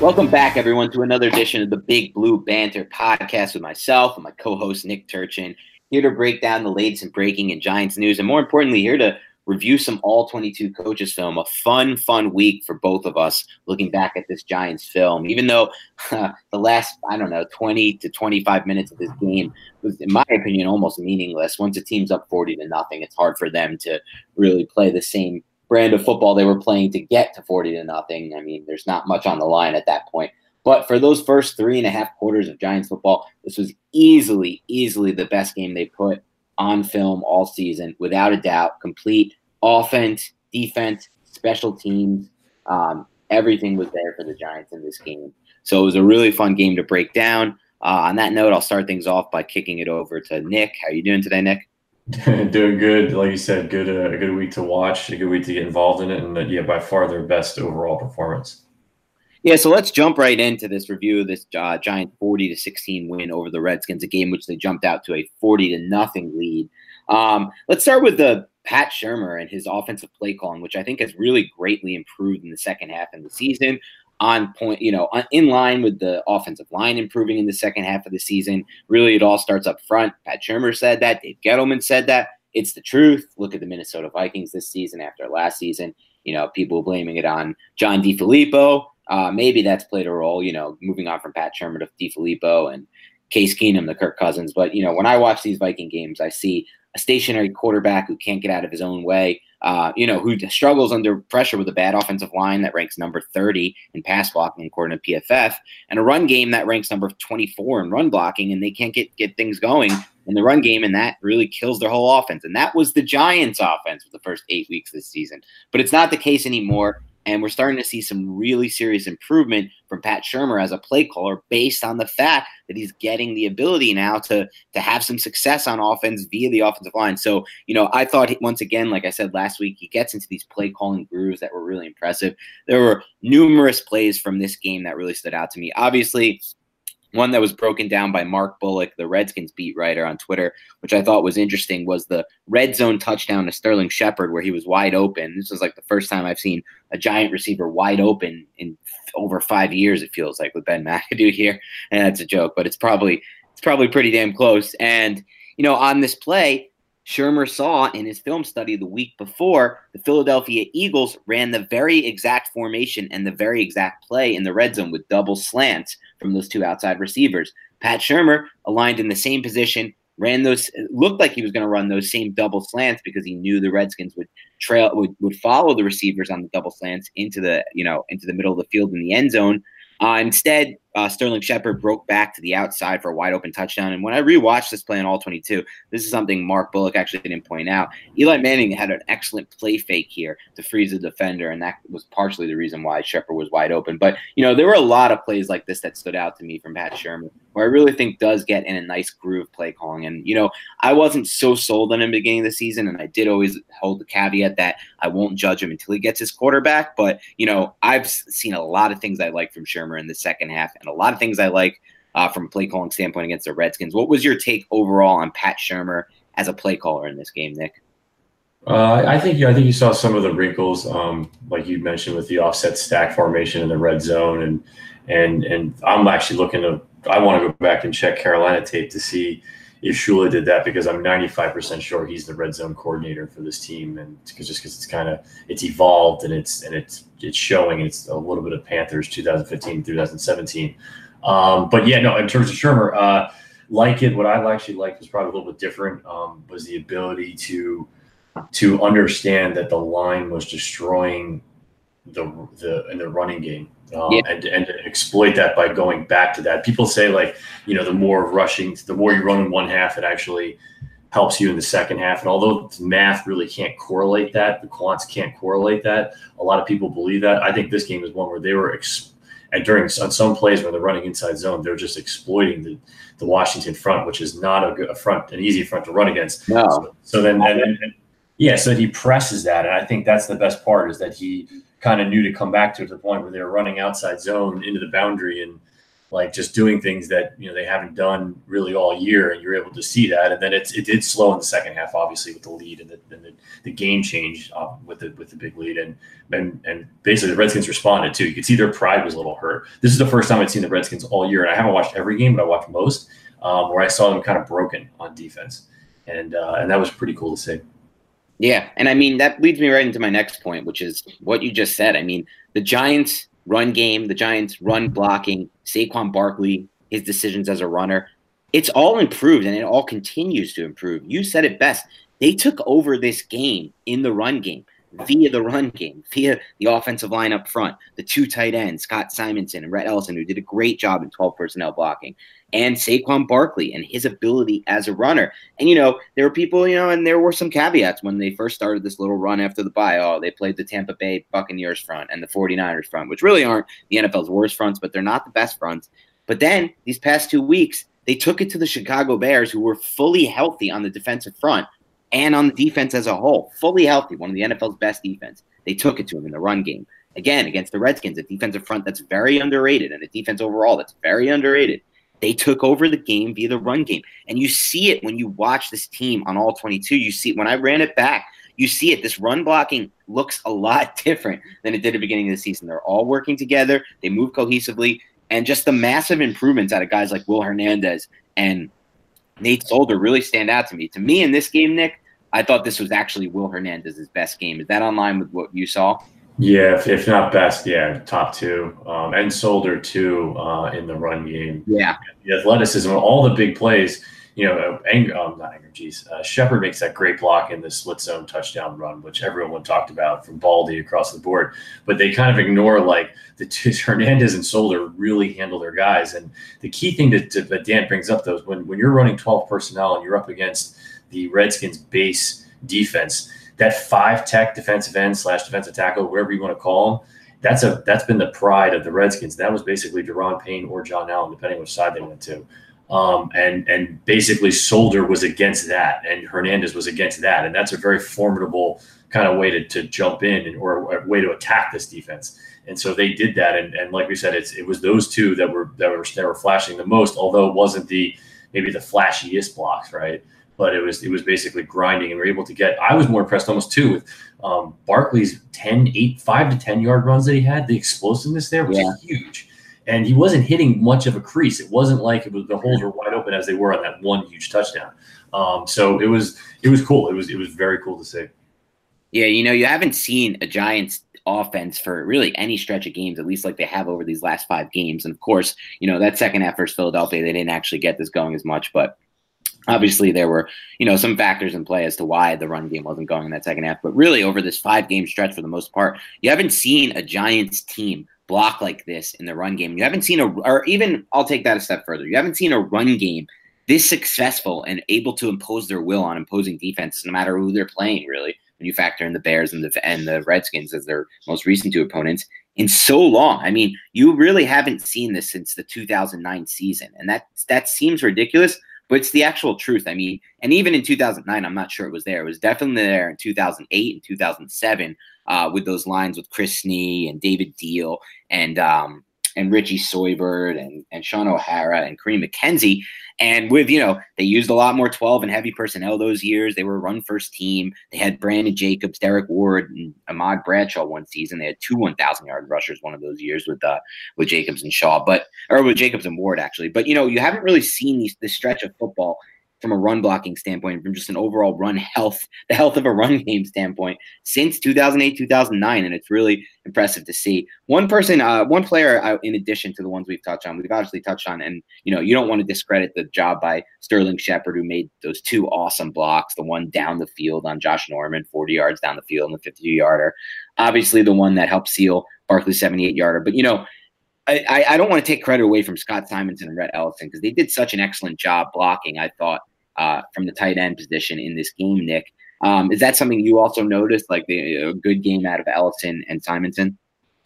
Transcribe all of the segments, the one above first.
Welcome back, everyone, to another edition of the Big Blue Banter podcast with myself and my co host, Nick Turchin. Here to break down the latest and breaking in Giants news, and more importantly, here to review some all 22 coaches film. A fun, fun week for both of us looking back at this Giants film. Even though uh, the last, I don't know, 20 to 25 minutes of this game was, in my opinion, almost meaningless. Once a team's up 40 to nothing, it's hard for them to really play the same brand of football they were playing to get to 40 to nothing. I mean, there's not much on the line at that point. But for those first three and a half quarters of Giants football, this was easily, easily the best game they put on film all season, without a doubt. Complete offense, defense, special teams. Um, everything was there for the Giants in this game. So it was a really fun game to break down. Uh, on that note, I'll start things off by kicking it over to Nick. How are you doing today, Nick? Doing good, like you said, good uh, a good week to watch, a good week to get involved in it, and uh, yeah, by far their best overall performance. Yeah, so let's jump right into this review of this uh, giant forty to sixteen win over the Redskins, a game which they jumped out to a forty to nothing lead. Um, let's start with the Pat Shurmur and his offensive play calling, which I think has really greatly improved in the second half of the season on point, you know, in line with the offensive line improving in the second half of the season. Really, it all starts up front. Pat Shurmur said that. Dave Gettleman said that. It's the truth. Look at the Minnesota Vikings this season after last season. You know, people blaming it on John DeFilippo. Uh, maybe that's played a role, you know, moving on from Pat Shurmur to DeFilippo and Case Keenum, the Kirk Cousins. But, you know, when I watch these Viking games, I see stationary quarterback who can't get out of his own way uh, you know, who struggles under pressure with a bad offensive line that ranks number 30 in pass blocking according to PFF, and a run game that ranks number 24 in run blocking, and they can't get get things going in the run game, and that really kills their whole offense. And that was the Giants' offense for the first eight weeks this season. But it's not the case anymore. And we're starting to see some really serious improvement from Pat Shurmur as a play caller based on the fact that he's getting the ability now to, to have some success on offense via the offensive line. So, you know, I thought once again, like I said last week, he gets into these play calling grooves that were really impressive. There were numerous plays from this game that really stood out to me. Obviously, one that was broken down by Mark Bullock, the Redskins beat writer on Twitter, which I thought was interesting, was the red zone touchdown to Sterling Shepard where he was wide open. This was like the first time I've seen a giant receiver wide open in over five years. It feels like with Ben McAdoo here, and that's a joke, but it's probably it's probably pretty damn close. And you know, on this play, Shurmur saw in his film study the week before the Philadelphia Eagles ran the very exact formation and the very exact play in the red zone with double slants from those two outside receivers. Pat Shurmur aligned in the same position, ran those looked like he was going to run those same double slants because he knew the Redskins would trail would, would follow the receivers on the double slants into the you know into the middle of the field in the end zone. Uh, instead, uh, Sterling Shepard broke back to the outside for a wide open touchdown. And when I rewatched this play in all 22, this is something Mark Bullock actually didn't point out. Eli Manning had an excellent play fake here to freeze the defender, and that was partially the reason why Shepard was wide open. But, you know, there were a lot of plays like this that stood out to me from Pat Shurmur, where I really think does get in a nice groove play calling. And, you know, I wasn't so sold on him beginning of the season, and I did always hold the caveat that I won't judge him until he gets his quarterback. But, you know, I've seen a lot of things I like from Shurmur in the second half, and a lot of things I like uh, from a play calling standpoint against the Redskins. What was your take overall on Pat Shurmur as a play caller in this game, Nick? Uh, I think I think you saw some of the wrinkles, um, like you mentioned, with the offset stack formation in the red zone, and and and I'm actually looking to. I want to go back and check Carolina tape to see if Shula did that because I'm 95% sure he's the red zone coordinator for this team, and cause just because it's kind of it's evolved and it's and it's it's showing it's a little bit of Panthers 2015 2017. Um, but yeah, no, in terms of Shurmur, uh, like it. What I actually liked was probably a little bit different. Um, was the ability to to understand that the line was destroying the the in the running game. Um, yeah. and, and exploit that by going back to that. People say like, you know, the more rushing, the more you run in one half, it actually helps you in the second half. And although math really can't correlate that, the quants can't correlate that. A lot of people believe that. I think this game is one where they were ex- and during on some plays when they're running inside zone, they're just exploiting the, the Washington front, which is not a, good, a front, an easy front to run against. No. So, so then, and, and, and, yeah, so he presses that, and I think that's the best part is that he kind of knew to come back to, to the point where they were running outside zone into the boundary and like just doing things that you know they haven't done really all year, and you're able to see that. And then it's it did slow in the second half, obviously with the lead and the and the, the game change uh, with the with the big lead, and and and basically the Redskins responded too. You could see their pride was a little hurt. This is the first time I'd seen the Redskins all year, and I haven't watched every game, but I watched most, um, where I saw them kind of broken on defense, and uh, and that was pretty cool to see. Yeah, and I mean that leads me right into my next point, which is what you just said. I mean, the Giants run game, the Giants run blocking, Saquon Barkley, his decisions as a runner, it's all improved and it all continues to improve. You said it best. They took over this game in the run game via the run game, via the offensive line up front, the two tight ends, Scott Simonson and Rhett Ellison, who did a great job in 12 personnel blocking, and Saquon Barkley and his ability as a runner. And, you know, there were people, you know, and there were some caveats when they first started this little run after the bye. Oh, they played the Tampa Bay Buccaneers front and the 49ers front, which really aren't the NFL's worst fronts, but they're not the best fronts. But then these past two weeks, they took it to the Chicago Bears, who were fully healthy on the defensive front and on the defense as a whole, fully healthy, one of the NFL's best defense. They took it to him in the run game. Again, against the Redskins, a defensive front that's very underrated and a defense overall that's very underrated. They took over the game via the run game. And you see it when you watch this team on all 22. You see when I ran it back, you see it. This run blocking looks a lot different than it did at the beginning of the season. They're all working together, they move cohesively, and just the massive improvements out of guys like Will Hernandez and Nate Solder really stand out to me. To me, in this game, Nick, I thought this was actually Will Hernandez's best game. Is that online with what you saw? Yeah, if, if not best, yeah, top two, um, and Solder too uh, in the run game. Yeah, the athleticism, all the big plays. You know, um, not Anger, geez, uh, Shepard makes that great block in the split zone touchdown run, which everyone talked about from Baldy across the board. But they kind of ignore like the two, Hernandez and Solder really handle their guys. And the key thing that, that Dan brings up though is when when you're running 12 personnel and you're up against the Redskins base defense that five tech defensive end slash defensive tackle, wherever you want to call them, that's a that's been the pride of the Redskins. That was basically Da'Ron Payne or John Allen, depending which side they went to. Um, and and basically Solder was against that, and Hernandez was against that, and that's a very formidable kind of way to, to jump in and, or a way to attack this defense. And so they did that, and, and like we said, it's it was those two that were that were that were flashing the most, although it wasn't the maybe the flashiest blocks, right? but it was it was basically grinding and we are able to get I was more impressed almost too with um, Barkley's 10 8 5 to 10 yard runs that he had the explosiveness there was yeah. huge and he wasn't hitting much of a crease it wasn't like it was the holes were wide open as they were on that one huge touchdown um, so it was it was cool it was it was very cool to see yeah you know you haven't seen a Giants offense for really any stretch of games, at least like they have over these last five games. And of course, you know, that second half versus Philadelphia, they didn't actually get this going as much, but Obviously, there were you know some factors in play as to why the run game wasn't going in that second half. But really, over this five game stretch, for the most part, you haven't seen a Giants team block like this in the run game. You haven't seen a, or even I'll take that a step further. You haven't seen a run game this successful and able to impose their will on imposing defenses, no matter who they're playing. Really, when you factor in the Bears and the and the Redskins as their most recent two opponents in so long. I mean, you really haven't seen this since the 2009 season, and that that seems ridiculous, but it's the actual truth. I mean, and even in 2009, I'm not sure it was there. It was definitely there in 2008 and 2007 uh, with those lines with Chris Snee and David Diehl and um, and Richie Seubert and, and Shaun O'Hara and Kareem McKenzie. And with, you know, they used a lot more 12 and heavy personnel those years. They were run first team. They had Brandon Jacobs, Derrick Ward, and Ahmad Bradshaw one season. They had two 1,000 yard rushers one of those years with uh, with Jacobs and Shaw, but or with Jacobs and Ward actually. But you know, you haven't really seen these this stretch of football from a run blocking standpoint, from just an overall run health, the health of a run game standpoint since 2008, 2009. And it's really impressive to see. One person, uh, one player, uh, in addition to the ones we've touched on, we've obviously touched on, and you know, you don't want to discredit the job by Sterling Shepard, who made those two awesome blocks, the one down the field on Josh Norman, 40 yards down the field, and the 52 yarder. Obviously, the one that helped seal Barkley's 78 yarder. But, you know, I, I, don't want to take credit away from Scott Simonson and Rhett Ellison because they did such an excellent job blocking, I thought, uh, from the tight end position in this game, Nick. Um, is that something you also noticed, like the, a good game out of Ellison and Simonson?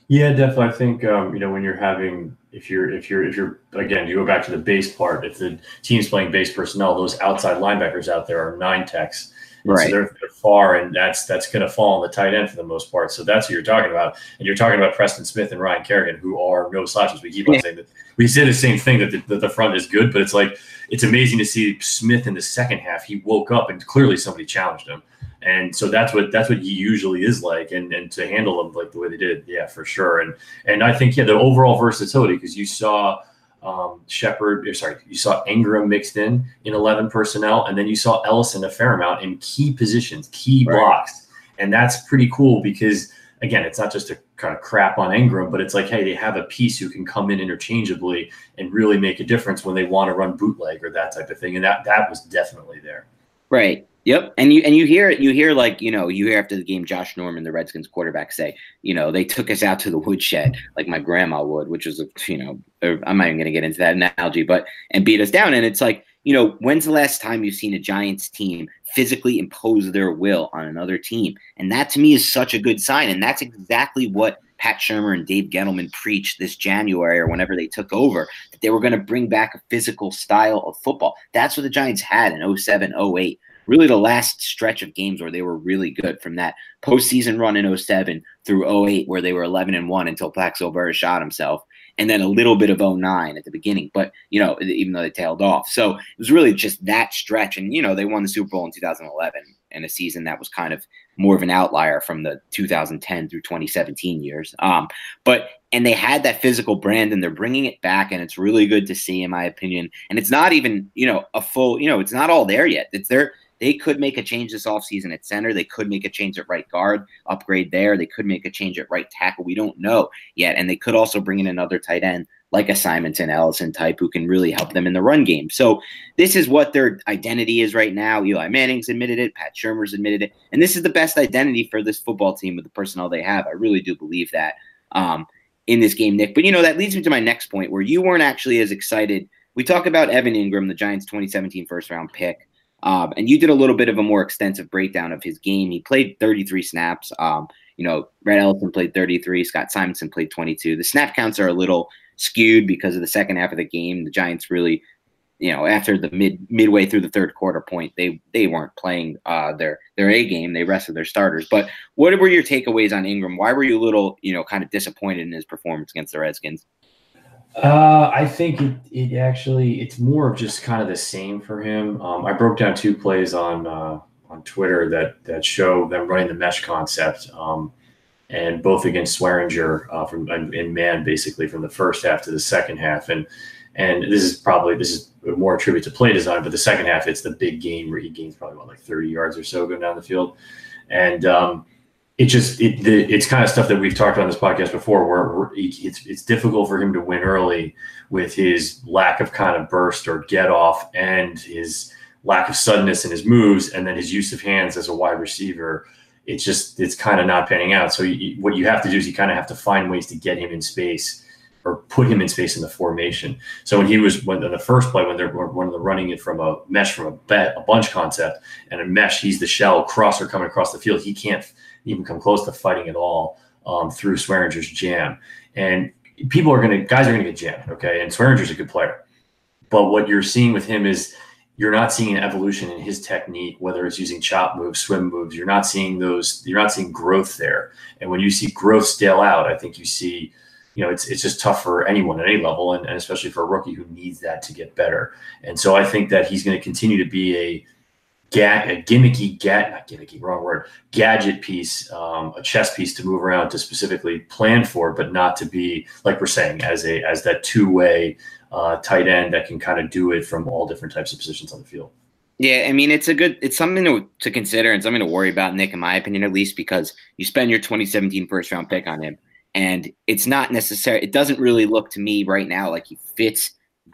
Yeah, definitely. I think um, you know when you're having if you're if you're if you're again you go back to the base part. If the team's playing base personnel, those outside linebackers out there are nine techs. Right. So they're, they're, far, and that's that's going to fall on the tight end for the most part. So that's what you're talking about. And you're talking about Preston Smith and Ryan Kerrigan, who are no slouches. We keep on saying that we say the same thing that the, that the front is good, but it's like it's amazing to see Smith in the second half. He woke up and clearly somebody challenged him, and so that's what that's what he usually is like. And and to handle him like the way they did, yeah, for sure. And and I think yeah, the overall versatility because you saw um, Shepard, or sorry, you saw Engram mixed in in 11 personnel, and then you saw Ellison a fair amount in key positions, key right. blocks. And that's pretty cool because, again, it's not just a kind of crap on Engram, but it's like, hey, they have a piece who can come in interchangeably and really make a difference when they want to run bootleg or that type of thing. And that that was definitely there. Right. Yep, and you and you hear it. You hear like you know you hear after the game, Josh Norman, the Redskins quarterback, say, you know, they took us out to the woodshed like my grandma would, which is you know, I'm not even going to get into that analogy, but and beat us down. And it's like, you know, when's the last time you've seen a Giants team physically impose their will on another team? And that to me is such a good sign, and that's exactly what Pat Shurmur and Dave Gettleman preached this January or whenever they took over that they were going to bring back a physical style of football. That's what the Giants had in 07, 08 really the last stretch of games where they were really good from that postseason run in 07 through 08, where they were 11 and 1 until Plaxico Burress shot himself, and then a little bit of 09 at the beginning. But, you know, even though they tailed off. So it was really just that stretch. And, you know, they won the Super Bowl in 2011 in a season that was kind of more of an outlier from the 2010 through 2017 years. Um, but and they had that physical brand and they're bringing it back and it's really good to see in my opinion and it's not even you know a full you know it's not all there yet it's there they could make a change this offseason at center. They could make a change at right guard, upgrade there. They could make a change at right tackle. We don't know yet. And they could also bring in another tight end like a Simonson Ellison type who can really help them in the run game. So this is what their identity is right now. Eli Manning's admitted it, Pat Shurmur's admitted it, and this is the best identity for this football team with the personnel they have. I really do believe that um, in this game, Nick. But you know that leads me to my next point, where you weren't actually as excited. We talk about Evan Engram, the Giants' 2017 first round pick. Um, and you did a little bit of a more extensive breakdown of his game. He played 33 snaps. Um, you know, Rhett Ellison played 33. Scott Simonson played 22. The snap counts are a little skewed because of the second half of the game. The Giants really, you know, after the mid midway through the third quarter point, they they weren't playing uh, their their A game. They rested their starters. But what were your takeaways on Engram? Why were you a little, you know, kind of disappointed in his performance against the Redskins? Uh, I think it, it actually it's more of just kind of the same for him. Um, I broke down two plays on uh, on Twitter that that show them running the mesh concept, um, and both against Swearinger uh, from in man basically from the first half to the second half, and and this is probably this is more attributed to play design, but the second half it's the big game where he gains probably about like 30 yards or so going down the field, and um, it just it, the, it's kind of stuff that we've talked on this podcast before where it's it's difficult for him to win early with his lack of kind of burst or get off and his lack of suddenness in his moves and then his use of hands as a wide receiver it's just it's kind of not panning out. So you, what you have to do is you kind of have to find ways to get him in space or put him in space in the formation. So when he was when the first play when they're when they're running it from a mesh from a, bet, a bunch concept and a mesh, he's the shell crosser coming across the field. He can't even come close to fighting at all um, through Swearinger's jam. And people are going to guys are going to get jammed. Okay, and Swearinger's a good player, but what you're seeing with him is you're not seeing an evolution in his technique, whether it's using chop moves, swim moves. You're not seeing those. You're not seeing growth there. And when you see growth stale out, I think you see you know, it's it's just tough for anyone at any level, and, and especially for a rookie who needs that to get better. And so I think that he's going to continue to be a Ga- a gimmicky, ga- not gimmicky, wrong word, gadget piece, um, a chess piece to move around to specifically plan for, but not to be like we're saying as a as that two way uh, tight end that can kind of do it from all different types of positions on the field. Yeah, I mean it's a good it's something to, to consider and something to worry about, Nick, in my opinion, at least because you spend your 2017 first round pick on him and it's not necessary. It doesn't really look to me right now like he fits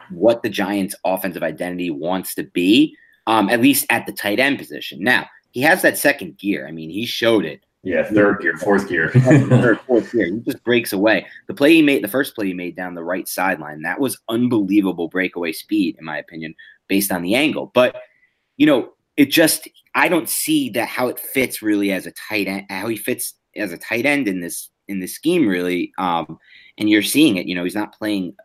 what the Giants' offensive identity wants to be, um, at least at the tight end position. Now he has that second gear. I mean, he showed it. Yeah, third gear, fourth gear, third, fourth gear. He just breaks away. The play he made, the first play he made down the right sideline, that was unbelievable breakaway speed, in my opinion, based on the angle. But you know, it just I don't see that how it fits really as a tight end, how he fits as a tight end in this in the scheme really. Um, and you're seeing it. You know, he's not playing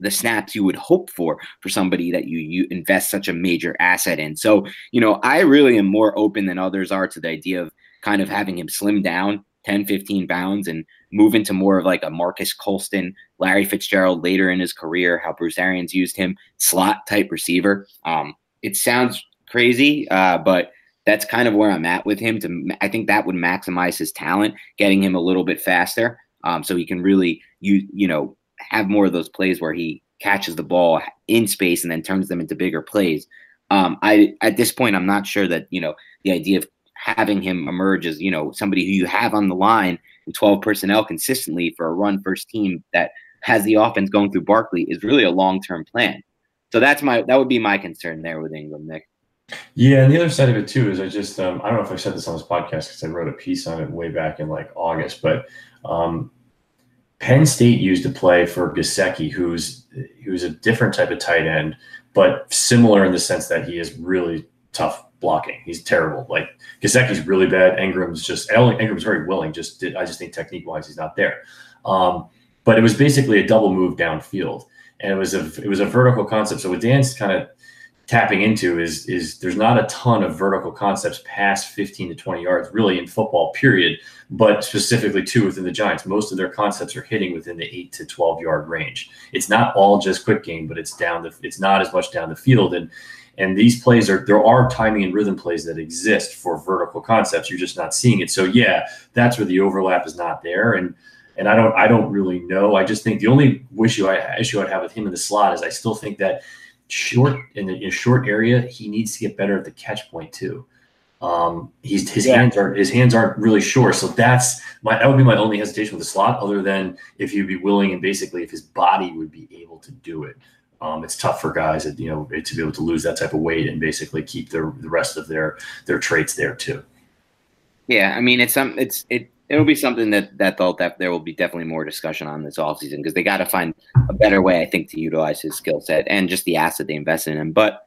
the snaps you would hope for for somebody that you you invest such a major asset in. So, you know, I really am more open than others are to the idea of kind of having him slim down 10, 15 pounds and move into more of like a Marques Colston, Larry Fitzgerald later in his career, how Bruce Arians used him, slot type receiver. Um, it sounds crazy, uh, but that's kind of where I'm at with him. To I think that would maximize his talent, getting him a little bit faster, um, so he can really you you know have more of those plays where he catches the ball in space and then turns them into bigger plays. Um, I at this point I'm not sure that you know the idea of having him emerge as you know somebody who you have on the line in 12 personnel consistently for a run first team that has the offense going through Barkley is really a long term plan. So that's my that would be my concern there with Engram, Nick. Yeah, and the other side of it too is I just um, I don't know if I said this on this podcast because I wrote a piece on it way back in like August, but um, Penn State used to play for Gesicki, who's who's a different type of tight end, but similar in the sense that he is really tough blocking. He's terrible. Like Gesicki's really bad. Engram's just Engram's very willing. Just did, I just think technique wise he's not there. Um, but it was basically a double move downfield, and it was a it was a vertical concept. So what Dan's kind of tapping into is is there's not a ton of vertical concepts past 15 to 20 yards really in football period but specifically too within the giants. Most of their concepts are hitting within the 8 to 12 yard range. It's not all just quick game but it's down the it's not as much down the field. And and these plays are there are timing and rhythm plays that exist for vertical concepts. You're just not seeing it. So yeah that's where the overlap is not there. And and I don't I don't really know. I just think the only issue I issue I'd have with him in the slot is I still think that short in a, in a, short area, he needs to get better at the catch point too. Um, he's his yeah. hands are his hands aren't really sure, so that's my that would be my only hesitation with the slot. Other than if he'd be willing and basically if his body would be able to do it. Um, it's tough for guys that you know to be able to lose that type of weight and basically keep the the rest of their their traits there too. Yeah, I mean it's some it's it it'll be something that that they'll there will be definitely more discussion on this offseason because they got to find a better way, I think, to utilize his skill set and just the asset they invested in him. But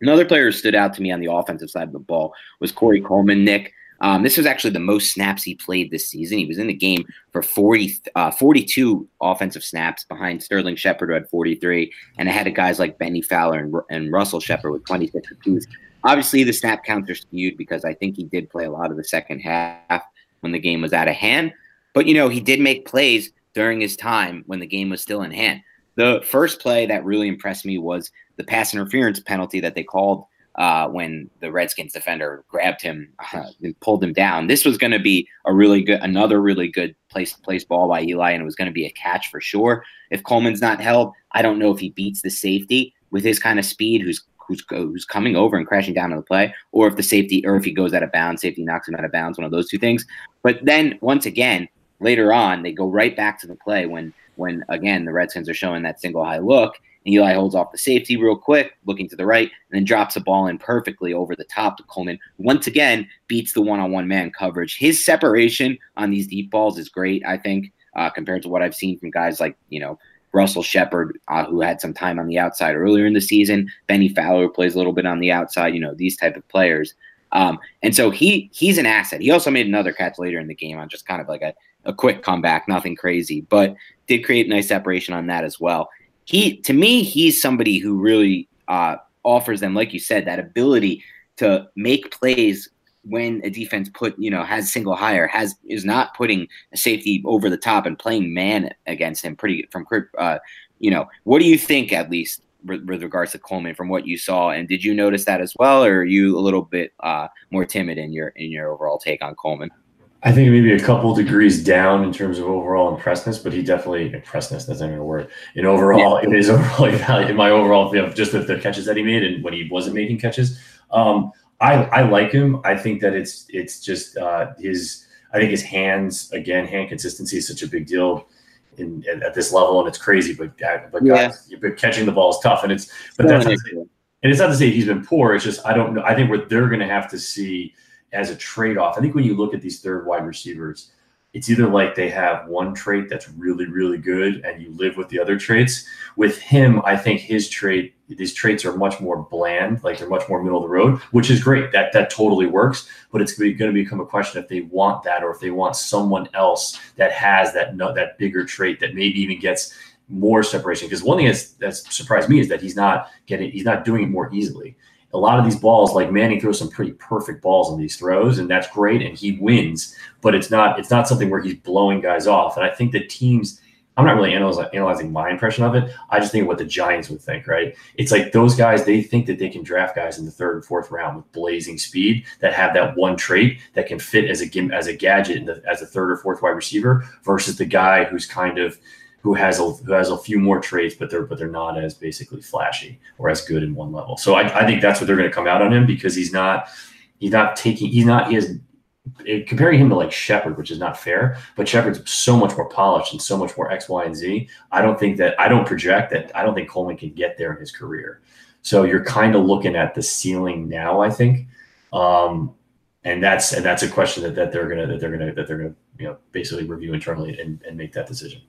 another player who stood out to me on the offensive side of the ball was Corey Coleman. Nick, um, this was actually the most snaps he played this season. He was in the game for 40, uh, 42 offensive snaps behind Sterling Shepard, who had 43, and ahead of guys like Bennie Fowler and, and Russell Shepard with 26 apiece. Obviously, the snap counts are skewed because I think he did play a lot of the second half when the game was out of hand. But, you know, he did make plays during his time when the game was still in hand. The first play that really impressed me was the pass interference penalty that they called uh, when the Redskins defender grabbed him uh, and pulled him down. This was going to be a really good, another really good place place ball by Eli, and it was going to be a catch for sure. If Coleman's not held, I don't know if he beats the safety with his kind of speed, who's who's who's coming over and crashing down on the play, or if the safety, or if he goes out of bounds, safety knocks him out of bounds, one of those two things. But then once again, later on, they go right back to the play when when again the Redskins are showing that single high look. And Eli holds off the safety real quick, looking to the right, and then drops a ball in perfectly over the top to Coleman. Once again, beats the one-on-one man coverage. His separation on these deep balls is great, I think, uh, compared to what I've seen from guys like you know Russell Shepard, uh, who had some time on the outside earlier in the season. Bennie Fowler plays a little bit on the outside. You know these type of players. Um, and so he he's an asset. He also made another catch later in the game on just kind of like a, a quick comeback, nothing crazy, but did create nice separation on that as well. He to me, he's somebody who really uh, offers them, like you said, that ability to make plays when a defense put you know has single higher has is not putting a safety over the top and playing man against him pretty from uh, you know what do you think at least with, with, regards to Coleman from what you saw and did you notice that as well or are you a little bit uh, more timid in your in your overall take on Coleman? I think maybe a couple degrees down in terms of overall impressiveness, but he definitely impressiveness. That's not even a word. In overall, yeah. in his overall in my overall, you know, just with the catches that he made and when he wasn't making catches, um, I, I like him. I think that it's it's just uh, his. I think his hands again, hand consistency is such a big deal in, in at this level, and it's crazy. But uh, but yeah. guys, but catching the ball is tough, and it's but that's not say, and it's not to say he's been poor. It's just I don't know. I think what they're going to have to see as a trade off. I think when you look at these third wide receivers, it's either like they have one trait that's really really good and you live with the other traits. With him i think his trait these traits are much more bland like they're much more middle of the road which is great. That that totally works but it's going to become a question if they want that or if they want someone else that has that that bigger trait that maybe even gets more separation. Because one thing that's, that's surprised me is that he's not getting he's not doing it more easily a lot of these balls, like Manning throws some pretty perfect balls on these throws, and that's great, and he wins. But it's not it's not something where he's blowing guys off. And I think the teams, I'm not really analyzing, analyzing my impression of it. I just think what the Giants would think, right? It's like those guys, they think that they can draft guys in the third and fourth round with blazing speed that have that one trait that can fit as a as a gadget the, as a third or fourth wide receiver versus the guy who's kind of who has a who has a few more traits, but they're but they're not as basically flashy or as good in one level. So I, I think that's what they're going to come out on him because he's not he's not taking he's not he has comparing him to like Shepard, which is not fair, but Shepard's so much more polished and so much more X, Y, and Z. I don't think that I don't project that I don't think Coleman can get there in his career. So you're kind of looking at the ceiling now, I think. Um, and that's and that's a question that, that they're gonna that they're gonna that they're gonna you know basically review internally and, and make that decision.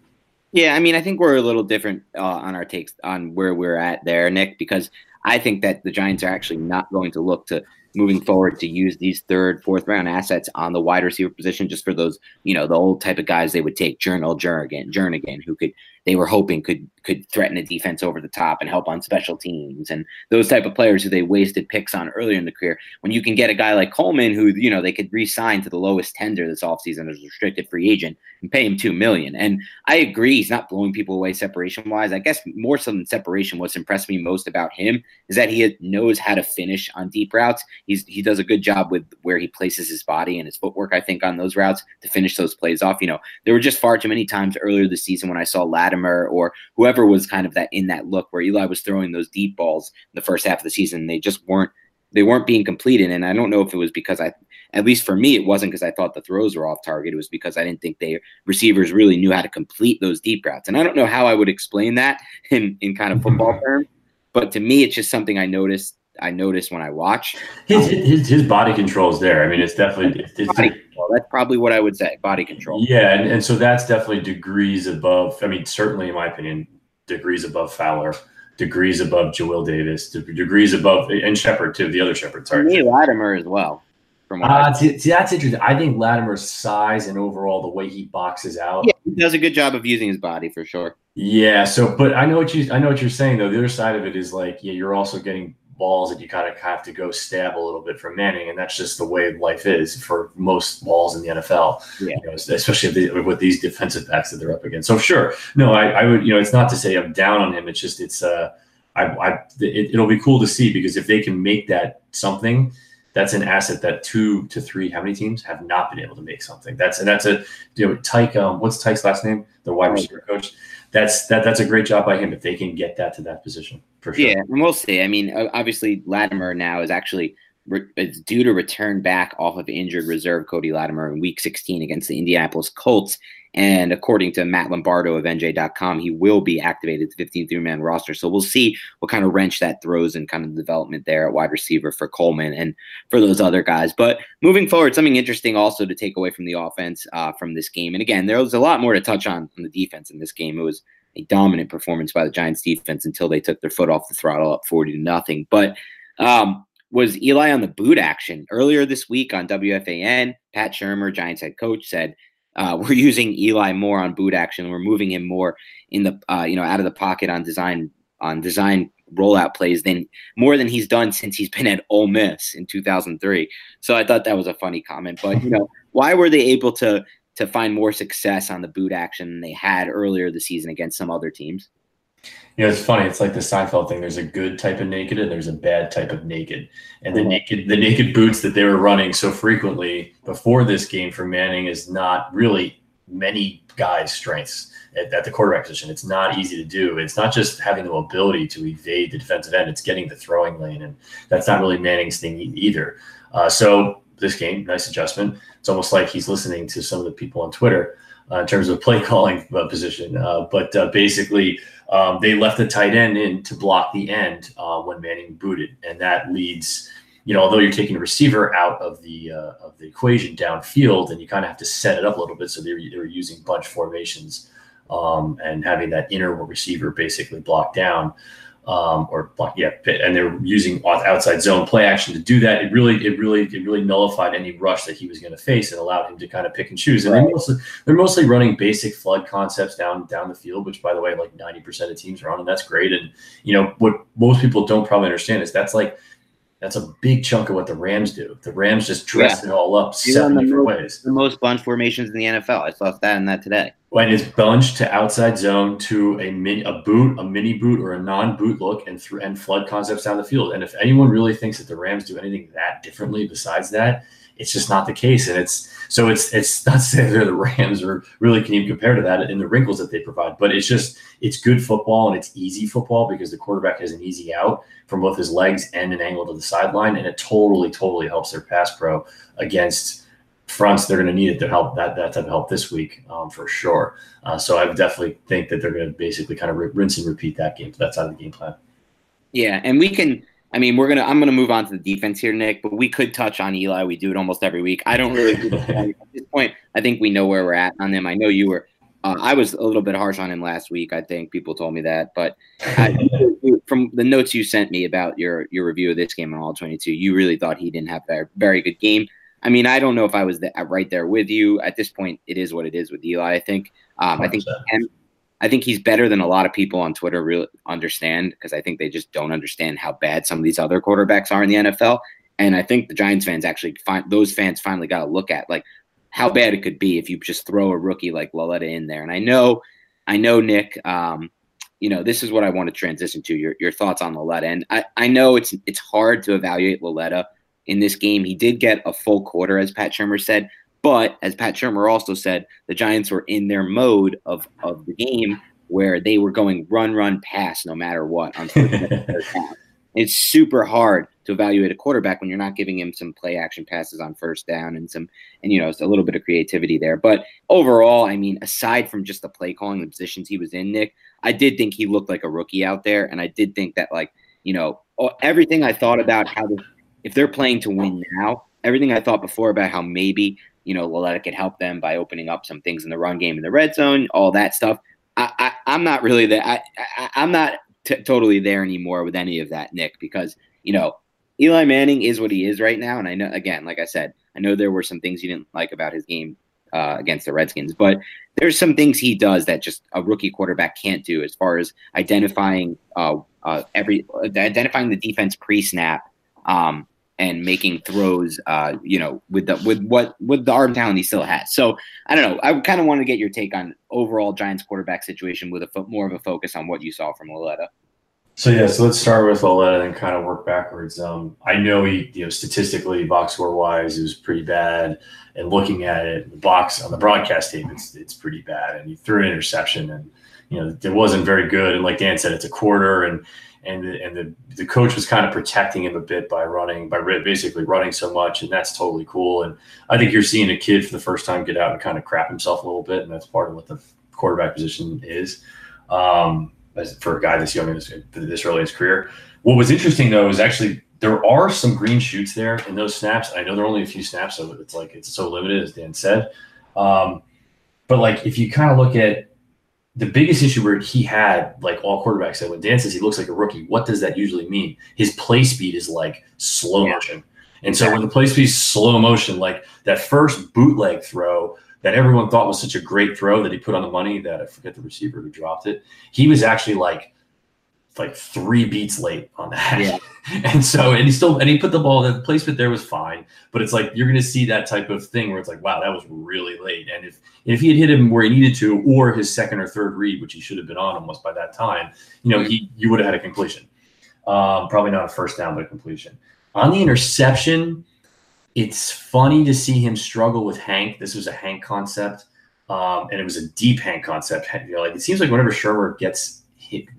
Yeah, I mean, I think we're a little different uh, on our takes on where we're at there, Nick, because I think that the Giants are actually not going to look to moving forward to use these third, fourth round assets on the wide receiver position just for those, you know, the old type of guys they would take, Jerrel Jernigan, Jernigan, who could they were hoping could could threaten a defense over the top and help on special teams and those type of players who they wasted picks on earlier in the career. When you can get a guy like Coleman who, you know, they could re-sign to the lowest tender this offseason as a restricted free agent and pay him two million. And I agree he's not blowing people away separation wise. I guess more so than separation, what's impressed me most about him is that he knows how to finish on deep routes. He's he does a good job with where he places his body and his footwork, I think, on those routes to finish those plays off. You know, there were just far too many times earlier this season when I saw Latimer or whoever whoever was kind of that in that look where Eli was throwing those deep balls in the first half of the season. They just weren't they weren't being completed. And I don't know if it was because I, at least for me, it wasn't because I thought the throws were off target. It was because I didn't think they receivers really knew how to complete those deep routes. And I don't know how I would explain that in in kind of football mm-hmm. terms, but to me, it's just something I noticed. I noticed when I watch his his, his body control is there. I mean, it's definitely it's, it's body control. That's probably what I would say. Body control. Yeah, and, and so that's definitely degrees above. I mean, certainly in my opinion, degrees above Fowler, degrees above Jawill Davis, degrees above and Shepard too. The other Shepard, sorry, me Latimer as well. From uh, see, see, that's interesting. I think Latimer's size and overall the way he boxes out, yeah, he does a good job of using his body for sure. Yeah. So, but I know what you I know what you're saying though. The other side of it is like, yeah, you're also getting balls that you kind of have to go stab a little bit from Manning, and that's just the way life is for most balls in the NFL. Yeah. You know, especially with these defensive backs that they're up against. So sure, no, I, I, would. You know, it's not to say I'm down on him. It's just it's uh, I, I it, it'll be cool to see because if they can make that something. That's an asset that two to three, how many teams have not been able to make something? That's and that's a you know Tyke. Um, what's Tyke's last name? The wide receiver coach that's that that's a great job by him if they can get that to that position for sure. Yeah, and we'll see. I mean, obviously Latimer now is actually is due to return back off of injured reserve Cody Latimer in Week 16 against the Indianapolis Colts And according to Matt Lombardo of NJ.com, he will be activated to 15 three man roster. So we'll see what kind of wrench that throws in kind of development there at wide receiver for Coleman and for those other guys. But moving forward, something interesting also to take away from the offense uh, from this game. And again, there was a lot more to touch on on the defense in this game. It was a dominant performance by the Giants defense until they took their foot off the throttle up 40 to nothing. But um, was Eli on the boot action earlier this week on WFAN? Pat Shurmur, Giants head coach, said uh, we're using Eli more on boot action. We're moving him more in the uh, you know out of the pocket on design on design rollout plays than more than he's done since he's been at Ole Miss in 2003. So I thought that was a funny comment. But you know, why were they able to to find more success on the boot action than they had earlier the season against some other teams? You know, it's funny. It's like the Seinfeld thing. There's a good type of naked and there's a bad type of naked. And the naked, the naked boots that they were running so frequently before this game for Manning is not really many guys' strengths at, at, the quarterback position. It's not easy to do. It's not just having the ability to evade the defensive end. It's getting the throwing lane, and that's not really Manning's thing either. Uh, so this game, nice adjustment. It's almost like he's listening to some of the people on Twitter uh, in terms of play calling uh, position. Uh, but uh, basically, um, they left the tight end in to block the end uh, when Manning booted, and that leads. You know, although you're taking a receiver out of the uh, of the equation downfield, and you kind of have to set it up a little bit. So they were, they were using bunch formations um, and having that inner receiver basically blocked down um, or yeah, and they're using outside zone play action to do that. It really, it really, it really nullified any rush that he was going to face and allowed him to kind of pick and choose. And right. they mostly, they're mostly running basic flood concepts down down the field, which by the way, like ninety percent of teams are on, and that's great. And you know what most people don't probably understand is that's like that's a big chunk of what the Rams do. The Rams just dress yeah. it all up seven different most, ways. The most bunch formations in the NFL. I saw that in that today. When it's bunch to outside zone to a mini, a boot, a mini boot, or a non-boot look, and th- and flood concepts down the field. And if anyone really thinks that the Rams do anything that differently besides that, it's just not the case. And it's so it's it's not to say they're the Rams or really can even compare to that in the wrinkles that they provide, but it's just it's good football and it's easy football because the quarterback has an easy out from both his legs and an angle to the sideline, and it totally totally helps their pass pro against fronts. They're going to need it to help that that type of help this week um, for sure. Uh, so I definitely think that they're going to basically kind of rinse and repeat that game. That's out of the game plan. Yeah, and we can I mean, we're gonna. I'm gonna move on to the defense here, Nick. But we could touch on Eli. We do it almost every week. I don't really. at this point, I think we know where we're at on them. I know you were. Uh, I was a little bit harsh on him last week. I think people told me that, but I, from the notes you sent me about your your review of this game on all 22, you really thought he didn't have a very good game. I mean, I don't know if I was the, right there with you. At this point, it is what it is with Eli. I think. Um, I think can I think he's better than a lot of people on Twitter really understand because I think they just don't understand how bad some of these other quarterbacks are in the NFL. And I think the Giants fans actually find those fans finally got to look at like how bad it could be if you just throw a rookie like Lauletta in there. And I know, I know, Nick, um, you know, this is what I want to transition to your, your thoughts on Lauletta. And I, I know it's it's hard to evaluate Lauletta in this game. He did get a full quarter, as Pat Shurmur said, but as Pat Shurmur also said, the Giants were in their mode of, of the game where they were going run, run, pass no matter what. it's super hard to evaluate a quarterback when you're not giving him some play action passes on first down and some and you know it's a little bit of creativity there. But overall, I mean, aside from just the play calling, the positions he was in, Nick, I did think he looked like a rookie out there, and I did think that like you know everything I thought about how the, if they're playing to win now, everything I thought before about how maybe you know, Lauletta could help them by opening up some things in the run game in the red zone, all that stuff. I, I, am not really there. I, I, am not t- totally there anymore with any of that, Nick, because, you know, Eli Manning is what he is right now. And I know, again, like I said, I know there were some things you didn't like about his game uh, against the Redskins, but there's some things he does that just a rookie quarterback can't do as far as identifying uh, uh, every identifying the defense pre-snap um, and making throws, uh, you know, with the with what with the arm talent he still has. So I don't know. I kind of want to get your take on overall Giants quarterback situation with a fo- more of a focus on what you saw from Lauletta. So yeah, so let's start with Lauletta and kind of work backwards. Um, I know he, you know, statistically, box score wise, it was pretty bad. And looking at it, the box on the broadcast tape, it's it's pretty bad. And he threw an interception, and you know, it wasn't very good. And like Dan said, it's a quarter, and and the, and the, the coach was kind of protecting him a bit by running by basically running so much, and that's totally cool. And I think you're seeing a kid for the first time get out and kind of crap himself a little bit, and that's part of what the quarterback position is. Um, as for a guy this young this, this early in his career. What was interesting though is actually there are some green shoots there in those snaps. I know there are only a few snaps, so it's like it's so limited, as Dan said. Um, but like if you kind of look at the biggest issue where he had, like all quarterbacks that when Dan says he looks like a rookie, what does that usually mean? His play speed is like slow motion. And so when the play speed is slow motion, like that first bootleg throw that everyone thought was such a great throw that he put on the money that I forget the receiver who dropped it. He was actually like like three beats late on that. Yeah. and so and he still and he put the ball the placement there was fine, but it's like you're gonna see that type of thing where it's like, wow, that was really late. And if if he had hit him where he needed to, or his second or third read, which he should have been on almost by that time, you know, he you would have had a completion. Um, probably not a first down, but a completion. On the interception, it's funny to see him struggle with Hank. This was a Hank concept, um, and it was a deep Hank concept. You know, like it seems like whenever Shurmur gets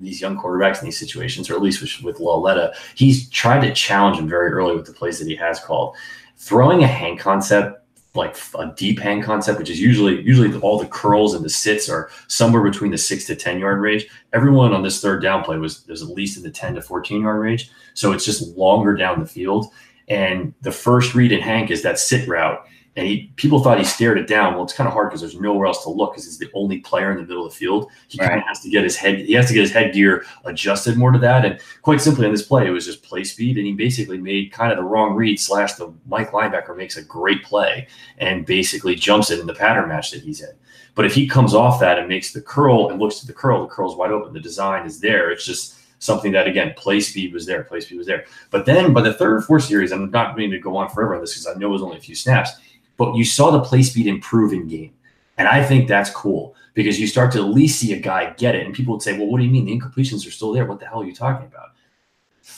these young quarterbacks in these situations, or at least with, with he's tried to challenge him very early with the plays that he has called. Throwing a Hank concept like a deep Hank concept, which is usually usually all the curls and the sits are somewhere between the six to ten yard range. Everyone on this third down play was was at least in the ten to fourteen yard range, so it's just longer down the field. And the first read in Hank is that sit route. And he, people thought he stared it down. Well, it's kind of hard because there's nowhere else to look because he's the only player in the middle of the field. He right. kind of has to get his head, he has to get his headgear adjusted more to that. And quite simply on this play, it was just play speed. And he basically made kind of the wrong read slash the Mike linebacker makes a great play and basically jumps it in the pattern match that he's in. But if he comes off that and makes the curl and looks at the curl, the curl's wide open. The design is there. It's just something that again play speed was there play speed was there but then by the third or fourth series i'm not going to go on forever on this because i know it was only a few snaps but you saw the play speed improve in game. And i think that's cool because you start to at least see a guy get it. And people would say well what do you mean? The incompletions are still there. What the hell are you talking about?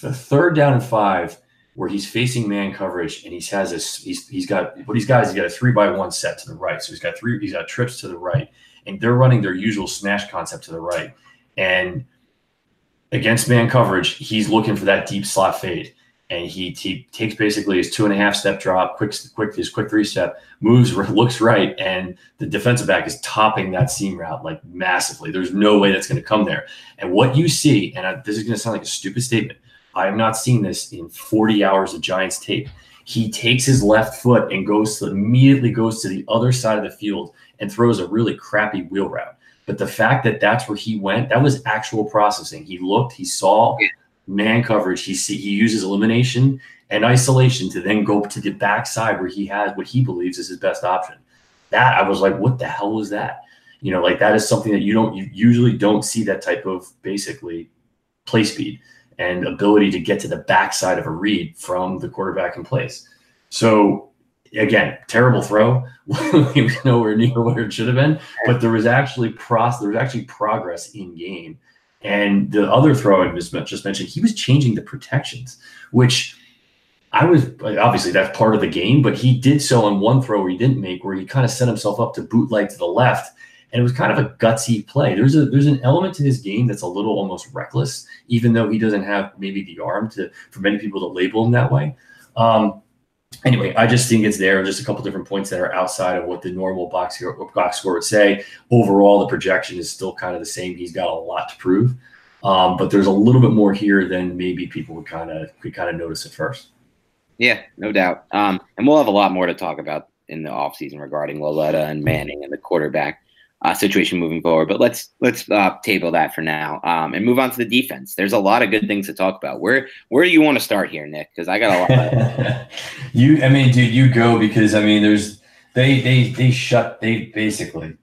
The third down and five where he's facing man coverage and he has this he's, he's got what he's got is he's got a three by one set to the right. So he's got three he's got trips to the right and they're running their usual smash concept to the right. And against man coverage, he's looking for that deep slot fade. And he, takes basically his two and a half step drop, quick, quick, his quick three step, moves, looks right, and the defensive back is topping that seam route like massively. There's no way that's going to come there. And what you see, and I, this is going to sound like a stupid statement, I have not seen this in 40 hours of Giants tape. He takes his left foot and goes to immediately goes to the other side of the field and throws a really crappy wheel route. But the fact that that's where he went, that was actual processing. He looked, he saw man coverage. He see, he uses elimination and isolation to then go to the backside where he has what he believes is his best option. That I was like, what the hell was that? You know, like that is something that you don't you usually don't see that type of basically play speed and ability to get to the backside of a read from the quarterback in place. So again, terrible throw. he was nowhere near where it should have been, but there was actually process. There was actually progress in game. And the other throw I just, mentioned, he was changing the protections, which I was obviously that's part of the game, but he did so on one throw where he didn't make, where he kind of set himself up to bootleg to the left. And it was kind of a gutsy play. There's a there's an element to his game that's a little almost reckless, even though he doesn't have maybe the arm to for many people to label him that way. Um, anyway, I just think it's there. Just a couple different points that are outside of what the normal box box score would say. Overall, the projection is still kind of the same. He's got a lot to prove, um, but there's a little bit more here than maybe people would kind of could kind of notice at first. Yeah, no doubt. Um, and we'll have a lot more to talk about in the offseason regarding Lauletta and Manning and the quarterback uh, situation moving forward. But let's let's uh, table that for now um, and move on to the defense. There's a lot of good things to talk about. Where where do you want to start here, Nick? Because I got a lot. You, I mean, dude, you go because I mean, there's they they they shut they basically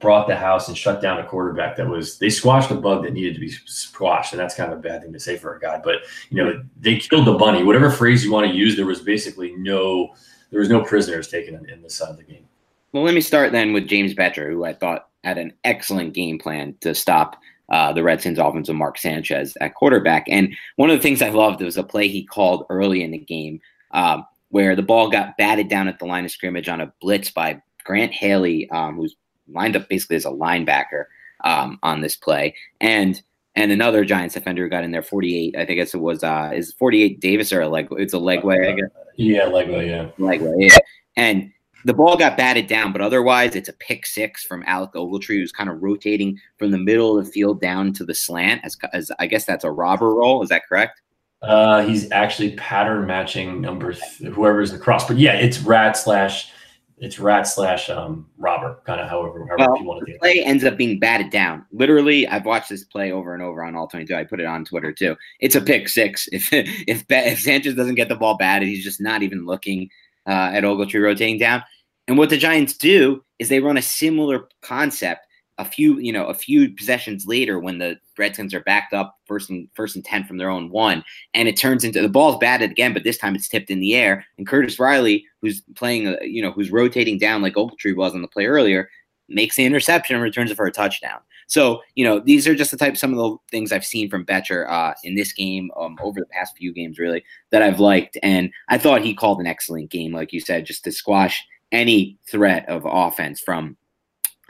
brought the house and shut down a quarterback that was they squashed a bug that needed to be squashed and that's kind of a bad thing to say for a guy but you know they killed the bunny whatever phrase you want to use there was basically no there was no prisoners taken in, in this side of the game well, let me start then with James Bettcher, who I thought had an excellent game plan to stop uh, the Redskins offense with Mark Sanchez at quarterback. And one of the things I loved was a play he called early in the game um, where the ball got batted down at the line of scrimmage on a blitz by Grant Haley, um, who's lined up basically as a linebacker. um, on this play. And and another Giants defender got in there 48. I think it was uh is 48 Davis or a leg it's a leg way, I guess. Yeah, leg way, yeah. Leg way, yeah. And the ball got batted down, but otherwise it's a pick six from Alec Ogletree, who's kind of rotating from the middle of the field down to the slant. As, as I guess that's a robber roll. Is that correct? Uh, he's actually pattern matching number th- whoever's the cross, but yeah, it's rat slash it's rat slash um robber, kind of however, however Well, you want to the do play ends up being batted down. Literally, I've watched this play over and over on all 22. I put it on Twitter too. It's a pick six. If if, if Sanchez doesn't get the ball batted, he's just not even looking uh, at Ogletree rotating down. And what the Giants do is they run a similar concept a few, you know, a few possessions later when the Redskins are backed up first and first and ten from their own one, and it turns into the ball's batted again, but this time it's tipped in the air. And Curtis Riley, who's playing, uh, you know, who's rotating down like Ogletree was on the play earlier, makes the interception and returns it for a touchdown. So, you know, these are just the type some of the things I've seen from Bettcher uh, in this game um, over the past few games, really, that I've liked. And I thought he called an excellent game, like you said, just to squash any threat of offense from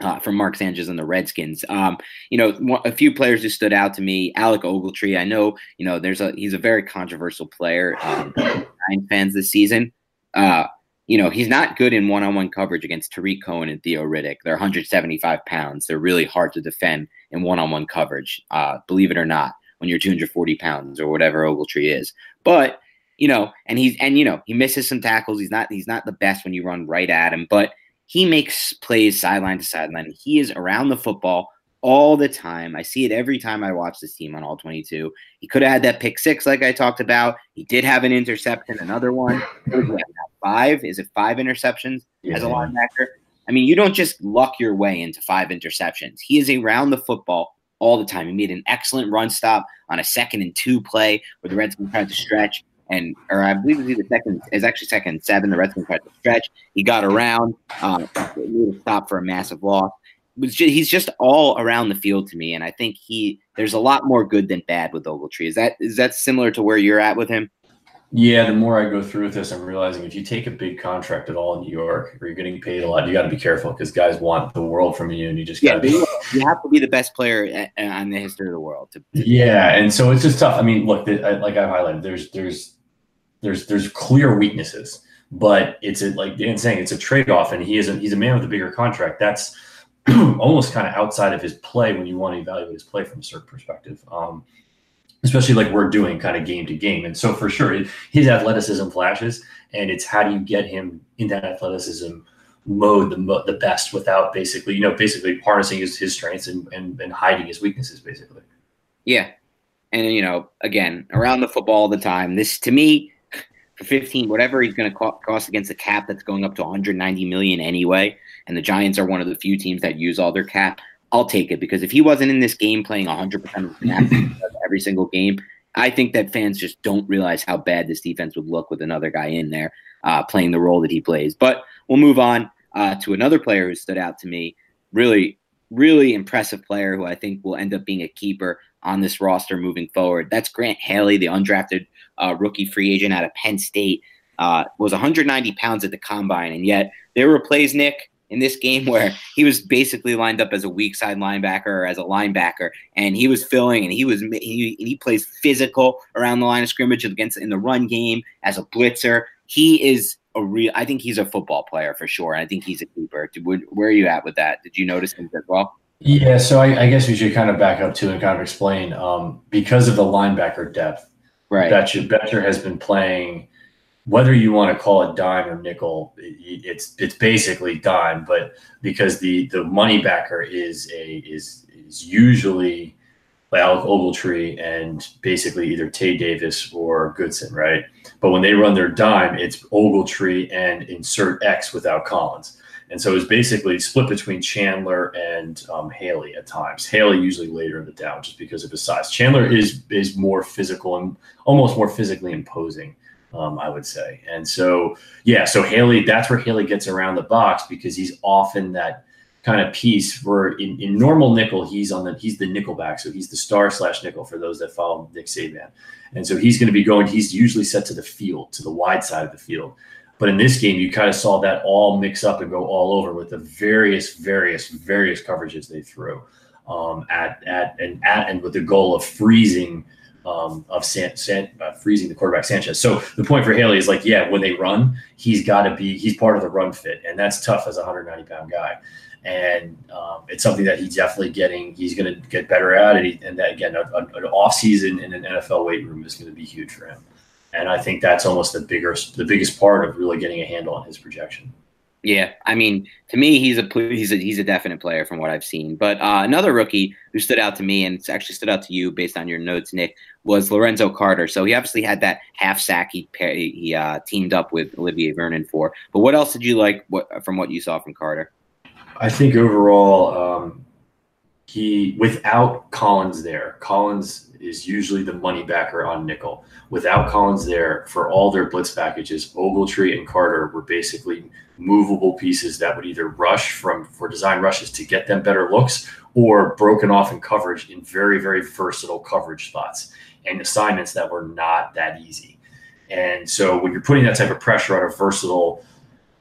uh, from Mark Sanchez and the Redskins. Um, you know, a few players who stood out to me, Alec Ogletree. I know, you know, there's a he's a very controversial player. Um, fans this season. Uh, you know, he's not good in one-on-one coverage against Tarik Cohen and Theo Riddick. They're 175 pounds. They're really hard to defend in one-on-one coverage. Uh, believe it or not, when you're 240 pounds or whatever Ogletree is. But you know, and he's and you know he misses some tackles. He's not he's not the best when you run right at him, but he makes plays sideline to sideline. He is around the football all the time. I see it every time I watch this team on all 22. He could have had that pick six, like I talked about. He did have an interception, another one. What did he have now? Five? Is it five interceptions as a linebacker? I mean, you don't just luck your way into five interceptions. He is around the football all the time. He made an excellent run stop on a second and two play where the Redskins tried to stretch. And, or I believe it was either second, is actually second and seven. The Redskins tried to stretch. He got around, um, made a stop for a massive loss. Was ju- he's just all around the field to me, and I think he there's a lot more good than bad with Ogletree. Is that is that similar to where you're at with him? Yeah, the more I go through with this, I'm realizing if you take a big contract at all in New York, or you're getting paid a lot, you got to be careful because guys want the world from you, and you just got Yeah, to be. you have to be the best player on the history of the world. To, Yeah, and so it's just tough. I mean, look, the, I, like I've highlighted, there's there's there's there's clear weaknesses, but it's a, like Dan's saying, it's a trade off, and he is a, he's a man with a bigger contract. That's almost kind of outside of his play when you want to evaluate his play from a certain perspective. Um, especially like we're doing kind of game to game. And so for sure, his athleticism flashes, and it's how do you get him in that athleticism mode the mo- the best without basically, you know, basically harnessing his, his strengths and, and, and hiding his weaknesses, basically. yeah, and you know, again, around the football all the time. This to me, for 15, whatever he's going to co- cost against the cap, that's going up to 190 million anyway. And the Giants are one of the few teams that use all their cap. I'll take it because if he wasn't in this game playing 100 percent of the snaps every single game, I think that fans just don't realize how bad this defense would look with another guy in there uh, playing the role that he plays. But we'll move on uh, to another player who stood out to me. Really, really impressive player who I think will end up being a keeper on this roster moving forward. That's Grant Haley, the undrafted uh, rookie free agent out of Penn State. Uh, was 190 pounds at the combine, and yet there were plays, Nick, in this game where he was basically lined up as a weak side linebacker or as a linebacker, and he was filling, and he was he, he plays physical around the line of scrimmage against in the run game as a blitzer. He is a real. I think he's a football player for sure. and I think he's a keeper. Where are you at with that? Did you notice him as well? Yeah, so I, I guess we should kind of back up too and kind of explain um, because of the linebacker depth. Right. Bettcher, Bettcher has been playing, whether you want to call it dime or nickel, it, it's it's basically dime. But because the the money backer is a is is usually Alec Ogletree and basically either Tae Davis or Goodson, right? But when they run their dime, it's Ogletree and insert X without Collins. And so it's basically split between Chandler and um, Haley at times. Haley usually later in the down just because of his size. Chandler is is more physical and almost more physically imposing, um, I would say. And so yeah, so Haley, that's where Haley gets around the box because he's often that kind of piece where in, in normal nickel, he's on the he's the nickel back. So he's the star slash nickel for those that follow Nick Saban. And so he's going to be going, he's usually set to the field, to the wide side of the field. But in this game, you kind of saw that all mix up and go all over with the various, various, various coverages they threw. um, at at and at and with the goal of freezing um, of San, San, uh, freezing the quarterback Sanchez. So the point for Haley is like, yeah, when they run, he's got to be he's part of the run fit, and that's tough as a 190 pound guy. And um, it's something that he's definitely getting. He's going to get better at it, and that again, a, a, an off season in an NFL weight room is going to be huge for him. And I think that's almost the bigger the biggest part of really getting a handle on his projection. Yeah, I mean, to me, he's a he's a he's a definite player from what I've seen. But uh, another rookie who stood out to me, and it's actually stood out to you based on your notes, Nick, was Lorenzo Carter. So he obviously had that half sack he he uh, teamed up with Olivier Vernon for. But what else did you like what, from what you saw from Carter? I think overall, um, he without Collins there, Collins is usually the money backer on nickel. Without Collins there, for all their blitz packages, Ogletree and Carter were basically movable pieces that would either rush from for design rushes to get them better looks or broken off in coverage in very, very versatile coverage spots and assignments that were not that easy. And so when you're putting that type of pressure on a versatile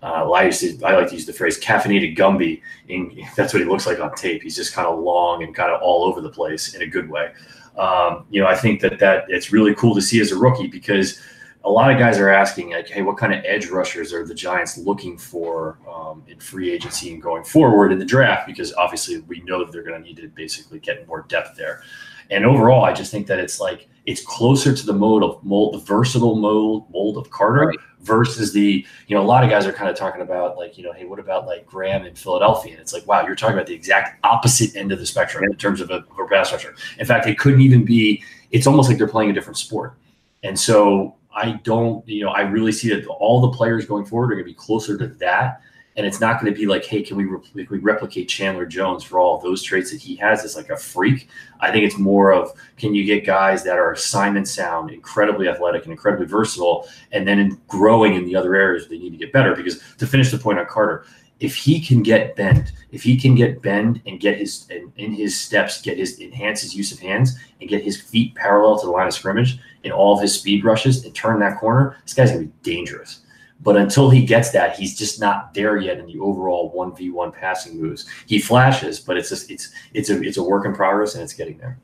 uh, I used to, I like to use the phrase caffeinated Gumby. And that's what he looks like on tape. He's just kind of long and kind of all over the place in a good way. Um, you know, I think that that it's really cool to see as a rookie because a lot of guys are asking like, hey, what kind of edge rushers are the Giants looking for um, in free agency and going forward in the draft? Because obviously we know that they're going to need to basically get more depth there. And overall, I just think that it's like it's closer to the mode of mold, the versatile mold mold of Carter right. versus the you know a lot of guys are kind of talking about like you know hey what about like Graham in Philadelphia and it's like wow you're talking about the exact opposite end of the spectrum in terms of a, of a pass rusher. In fact, it couldn't even be. It's almost like they're playing a different sport. And so I don't you know I really see that all the players going forward are going to be closer to that and it's not going to be like, hey, can we, re- can we replicate Chandler Jones for all those traits that he has as like a freak? I think it's more of can you get guys that are assignment sound, incredibly athletic, and incredibly versatile, and then in growing in the other areas they need to get better. Because to finish the point on Carter, if he can get bent, if he can get bend and get his and in his steps, get his enhance his use of hands and get his feet parallel to the line of scrimmage in all of his speed rushes and turn that corner, this guy's gonna be dangerous. But until he gets that, he's just not there yet in the overall one v one passing moves. He flashes, but it's just it's it's a it's a work in progress, and it's getting there.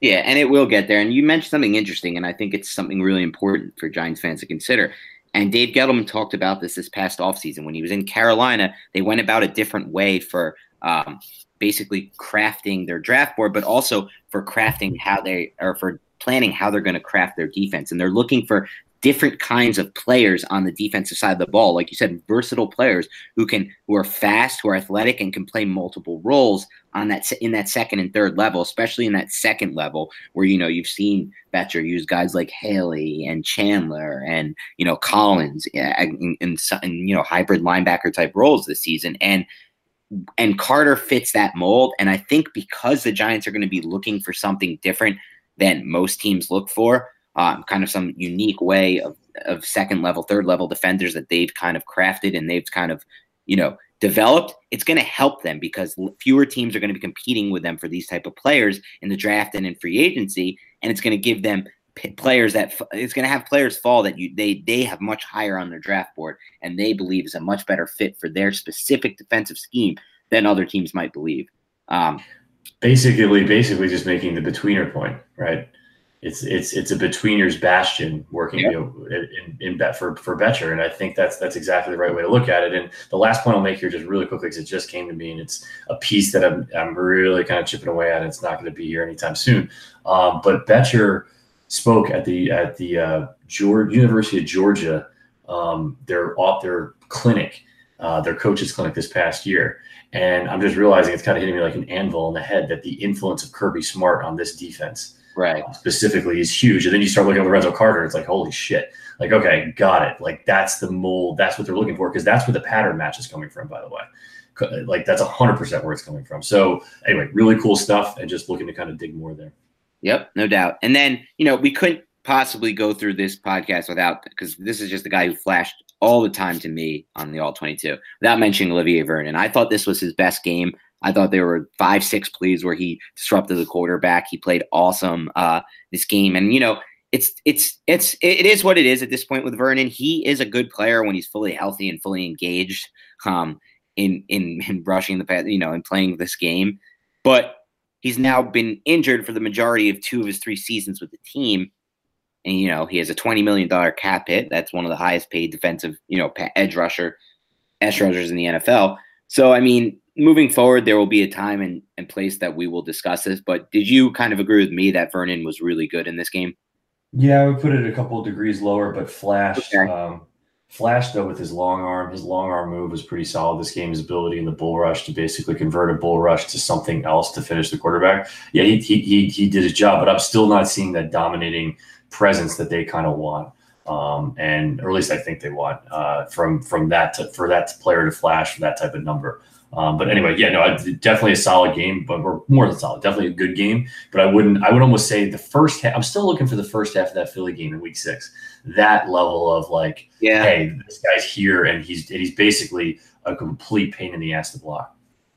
Yeah, and it will get there. And you mentioned something interesting, and I think it's something really important for Giants fans to consider. And Dave Gettleman talked about this this past offseason. When he was in Carolina, they went about a different way for um, basically crafting their draft board, but also for crafting how they or for planning how they're going to craft their defense. And they're looking for different kinds of players on the defensive side of the ball. Like you said, versatile players who can who are fast, who are athletic, and can play multiple roles on that in that second and third level, especially in that second level where you know you've seen Bettcher use guys like Haley and Chandler and you know Collins in, in, in you know hybrid linebacker type roles this season and and Carter fits that mold. And I think because the Giants are going to be looking for something different than most teams look for, um, kind of some unique way of, of second level, third level defenders that they've kind of crafted and they've kind of, you know, developed, it's going to help them because fewer teams are going to be competing with them for these type of players in the draft and in free agency, and it's going to give them players that it's going to have players fall that you they they have much higher on their draft board and they believe is a much better fit for their specific defensive scheme than other teams might believe. Um, basically, basically just making the betweener point, right? It's it's it's a betweeners bastion working yep. you know, in, in bet for for Bettcher, and I think that's that's exactly the right way to look at it. And the last point I'll make here, just really quickly, because it just came to me, and it's a piece that I'm I'm really kind of chipping away at. And it's not going to be here anytime soon. Um, but Bettcher spoke at the at the uh, Georgia, University of Georgia, um, their their clinic, uh, their coaches clinic this past year. And I'm just realizing it's kind of hitting me like an anvil in the head that the influence of Kirby Smart on this defense right. specifically is huge. And then you start looking at lorenzo carter it's like holy shit. Like okay got it. Like that's the mold that's what they're looking for because that's where the pattern match is coming from by the way. Like that's 100% where it's coming from. So anyway really cool stuff and just looking to kind of dig more there. Yep no doubt. And then you know we couldn't possibly go through this podcast without because this is just the guy who flashed all the time to me on the all 22 without mentioning olivier vernon. I thought this was his best game I thought there were five, six plays where he disrupted the quarterback. He played awesome uh, this game, and you know, it's it's it's it is what it is at this point with Vernon. He is a good player when he's fully healthy and fully engaged um, in in in rushing the pass, you know, and playing this game. But he's now been injured for the majority of two of his three seasons with the team. And, you know, he has a $20 million cap hit. That's one of the highest paid defensive, you know, edge rusher, edge rushers in the NFL. So, I mean, moving forward, there will be a time and, and place that we will discuss this. But did you kind of agree with me that Vernon was really good in this game? Yeah, I would put it a couple of degrees lower, but Flash, Okay. Um, flashed though with his long arm. His long arm move was pretty solid this game. His ability in the bull rush to basically convert a bull rush to something else to finish the quarterback. Yeah, he he he, he did his job, but I'm still not seeing that dominating presence that they kind of want. Um, and or at least I think they want uh, from from that to, for that player to flash for that type of number. Um, but anyway, yeah, no, definitely a solid game, but we're more than solid. Definitely a good game. But I wouldn't, I would almost say the first half. I'm still looking for the first half of that Philly game in Week Six. That level of like, yeah, hey, this guy's here, and he's and he's basically a complete pain in the ass to block.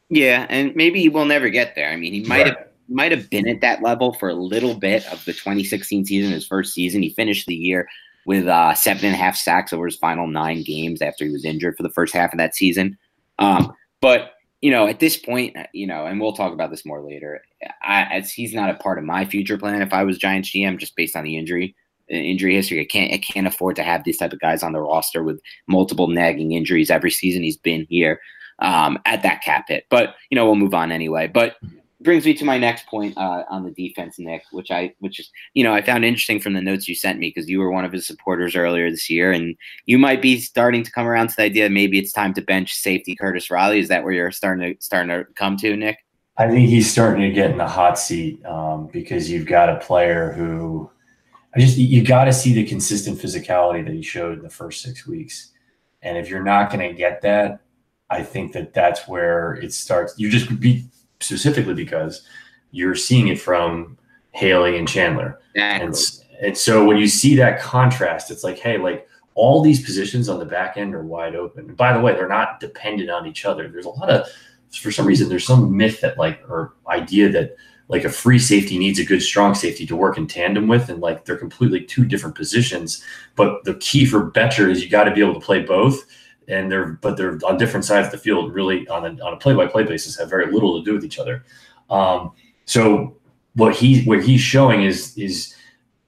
Yeah, and maybe he will never get there. I mean, he might right. have might have been at that level for a little bit of the 2016 season, his first season. He finished the year with uh, seven and a half sacks over his final nine games after he was injured for the first half of that season. Um, but you know, at this point, uh, you know, and we'll talk about this more later. I, as he's not a part of my future plan. If I was Giants GM, just based on the injury uh, injury history, I can't I can't afford to have these type of guys on the roster with multiple nagging injuries every season he's been here um, at that cap hit. But you know, we'll move on anyway. But brings me to my next point uh, on the defense, Nick, which I, which is, you know, I found interesting from the notes you sent me because you were one of his supporters earlier this year, and you might be starting to come around to the idea maybe it's time to bench safety Curtis Riley. Is that where you're starting to starting to come to, Nick? I think he's starting to get in the hot seat um, because you've got a player who, I just you got to see the consistent physicality that he showed in the first six weeks, and if you're not going to get that, I think that that's where it starts. You just be specifically because you're seeing it from Haley and Chandler. Exactly. And, and so when you see that contrast, it's like, hey, like all these positions on the back end are wide open. And by the way, they're not dependent on each other. There's a lot of, for some reason, there's some myth that like, or idea that like a free safety needs a good strong safety to work in tandem with. And like they're completely two different positions. But the key for Bettcher is you got to be able to play both and they're but they're on different sides of the field. Really, on a on a play by play basis, have very little to do with each other. Um, so what he what he's showing is is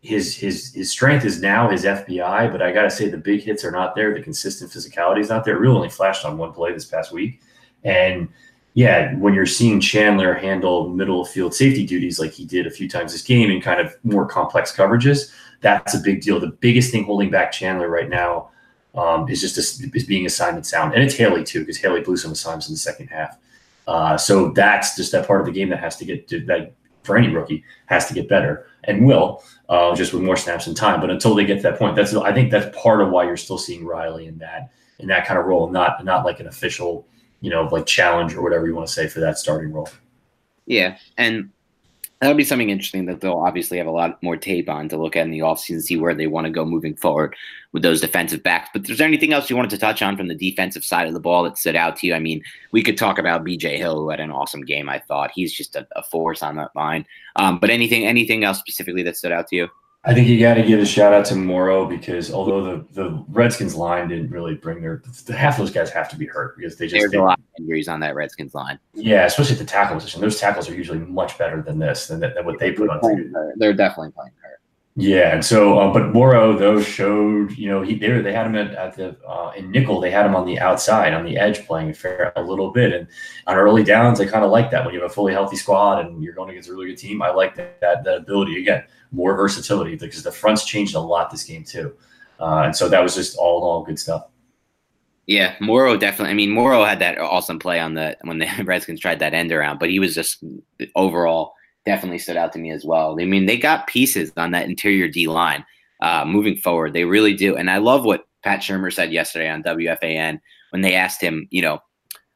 his his his strength is now his FBI, but I got to say the big hits are not there. The consistent physicality is not there. Real only flashed on one play this past week, and yeah, when you're seeing Chandler handle middle field safety duties like he did a few times this game in kind of more complex coverages, that's a big deal. The biggest thing holding back Chandler right now um, is just a, is being assignment sound, and it's Haley too because Haley blew some assignments in the second half. Uh, so that's just that part of the game that has to get to, that for any rookie has to get better and will uh, just with more snaps and time. But until they get to that point, that's I think that's part of why you're still seeing Riley in that in that kind of role, not not like an official you know like challenge or whatever you want to say for that starting role. Yeah, and that'll be something interesting that they'll obviously have a lot more tape on to look at in the offseason, see where they want to go moving forward with those defensive backs. But is there anything else you wanted to touch on from the defensive side of the ball that stood out to you? I mean, we could talk about BJ Hill, who had an awesome game. I thought he's just a, a force on that line. Um, but anything, anything else specifically that stood out to you? I think you got to give a shout out to Morrow because although the, the Redskins line didn't really bring their the, half those guys have to be hurt because they just there's a lot of injuries on that Redskins line. Yeah, especially at the tackle position. Those tackles are usually much better than this than, than what they put on. They're definitely playing hurt. Yeah, and so, uh, but Morrow though showed, you know, he they, they had him at, at the uh, in nickel. They had him on the outside, on the edge, playing fair a little bit. And on early downs, I kind of like that when you have a fully healthy squad and you're going against a really good team. I like that that, that ability again, more versatility because the fronts changed a lot this game too. Uh, and so that was just all in all good stuff. Yeah, Morrow definitely. I mean, Morrow had that awesome play on the when the Redskins tried that end around, but he was just overall definitely stood out to me as well. I mean, they got pieces on that interior D line uh, moving forward. They really do. And I love what Pat Shurmur said yesterday on WFAN when they asked him, you know,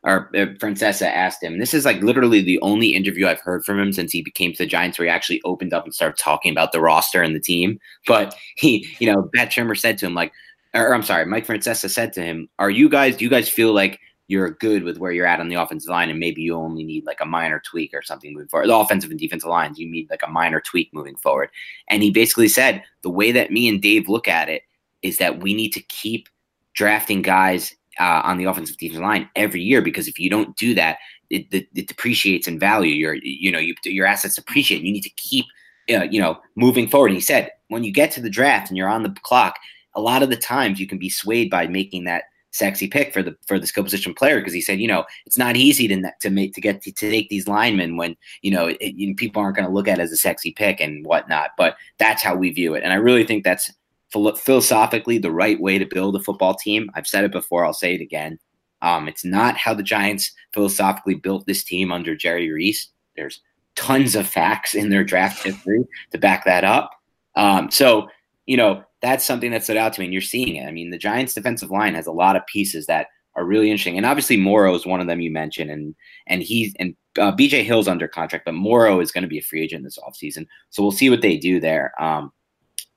or uh, Francesa asked him, this is like literally the only interview I've heard from him since he became to the Giants where he actually opened up and started talking about the roster and the team. But he, you know, Pat Shurmur said to him, like, or I'm sorry, Mike Francesa said to him, are you guys, do you guys feel like you're good with where you're at on the offensive line, and maybe you only need like a minor tweak or something moving forward. The offensive and defensive lines, you need like a minor tweak moving forward. And he basically said the way that me and Dave look at it is that we need to keep drafting guys uh, on the offensive defensive line every year because if you don't do that, it, it, it depreciates in value. Your you know you, your assets depreciate. You need to keep uh, you know moving forward. He said when you get to the draft and you're on the clock, a lot of the times you can be swayed by making that sexy pick for the for the skill position player because he said you know it's not easy to to make to get to, to take these linemen when you know, it, know people aren't going to look at it as a sexy pick and whatnot. But that's how we view it, and I really think that's philosophically the right way to build a football team. I've said it before. I'll say it again. Um, it's not how the Giants philosophically built this team under Jerry Reese. There's tons of facts in their draft history to back that up. Um, so, you know, that's something that stood out to me, and you're seeing it. I mean, the Giants' defensive line has a lot of pieces that are really interesting, and obviously Morrow is one of them you mentioned, and and he's and uh, BJ Hill's under contract, but Morrow is going to be a free agent this offseason. So we'll see what they do there. Um,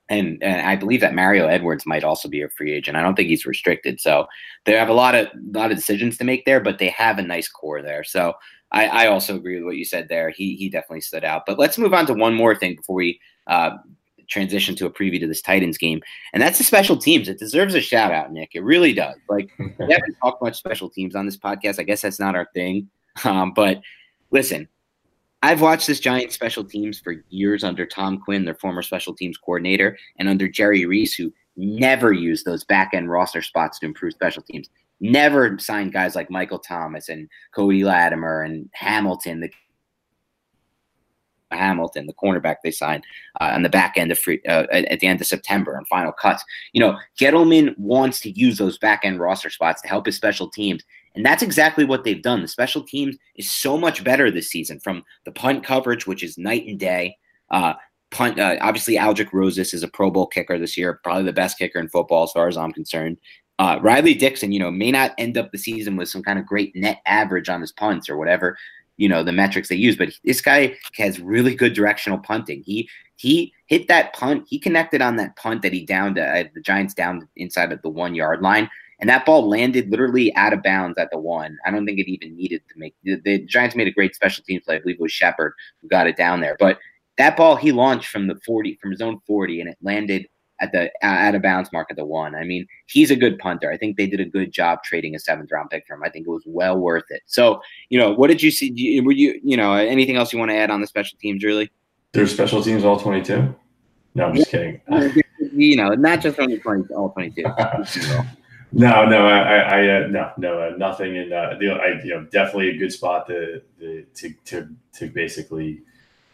and, and I believe that Mario Edwards might also be a free agent. I don't think he's restricted, so they have a lot of lot of decisions to make there, but they have a nice core there. So I, I also agree with what you said there. He he definitely stood out. But let's move on to one more thing before we uh, transition to a preview to this Titans game, and that's the special teams. It deserves a shout out, Nick. It really does. Like we haven't talked much special teams on this podcast. I guess that's not our thing. Um, but listen, I've watched this Giant special teams for years under Tom Quinn, their former special teams coordinator, and under Jerry Reese, who never used those back end roster spots to improve special teams. Never signed guys like Michael Thomas and Cody Latimer and Hamilton, the Hamilton, the cornerback they signed uh, on the back end of free uh, at the end of September on final cuts. You know, Gettleman wants to use those back end roster spots to help his special teams, and that's exactly what they've done. The special teams is so much better this season from the punt coverage, which is night and day. Uh, punt, uh, obviously, Aldrick Rosas is a Pro Bowl kicker this year, probably the best kicker in football as far as I'm concerned. Uh, Riley Dixon, you know, may not end up the season with some kind of great net average on his punts or whatever, you know, the metrics they use, but this guy has really good directional punting. He he hit that punt, he connected on that punt that he downed uh, the Giants down inside of the one yard line and that ball landed literally out of bounds at the one. I don't think it even needed to make the, the Giants made a great special teams play. I believe it was Shepard who got it down there. But that ball he launched from the 40 from his own 40 and it landed at the out of bounds mark at the one. I mean, he's a good punter. I think they did a good job trading a seventh round pick for him. I think it was well worth it. So, you know, what did you see? Were you, you know, anything else you want to add on the special teams, really? There's special teams all 22. No, I'm just kidding. you know, not just only 20, all 22. No, no, I, I, uh, no, no, uh, nothing. And uh, the, I, you know, definitely a good spot to, to, to, to basically.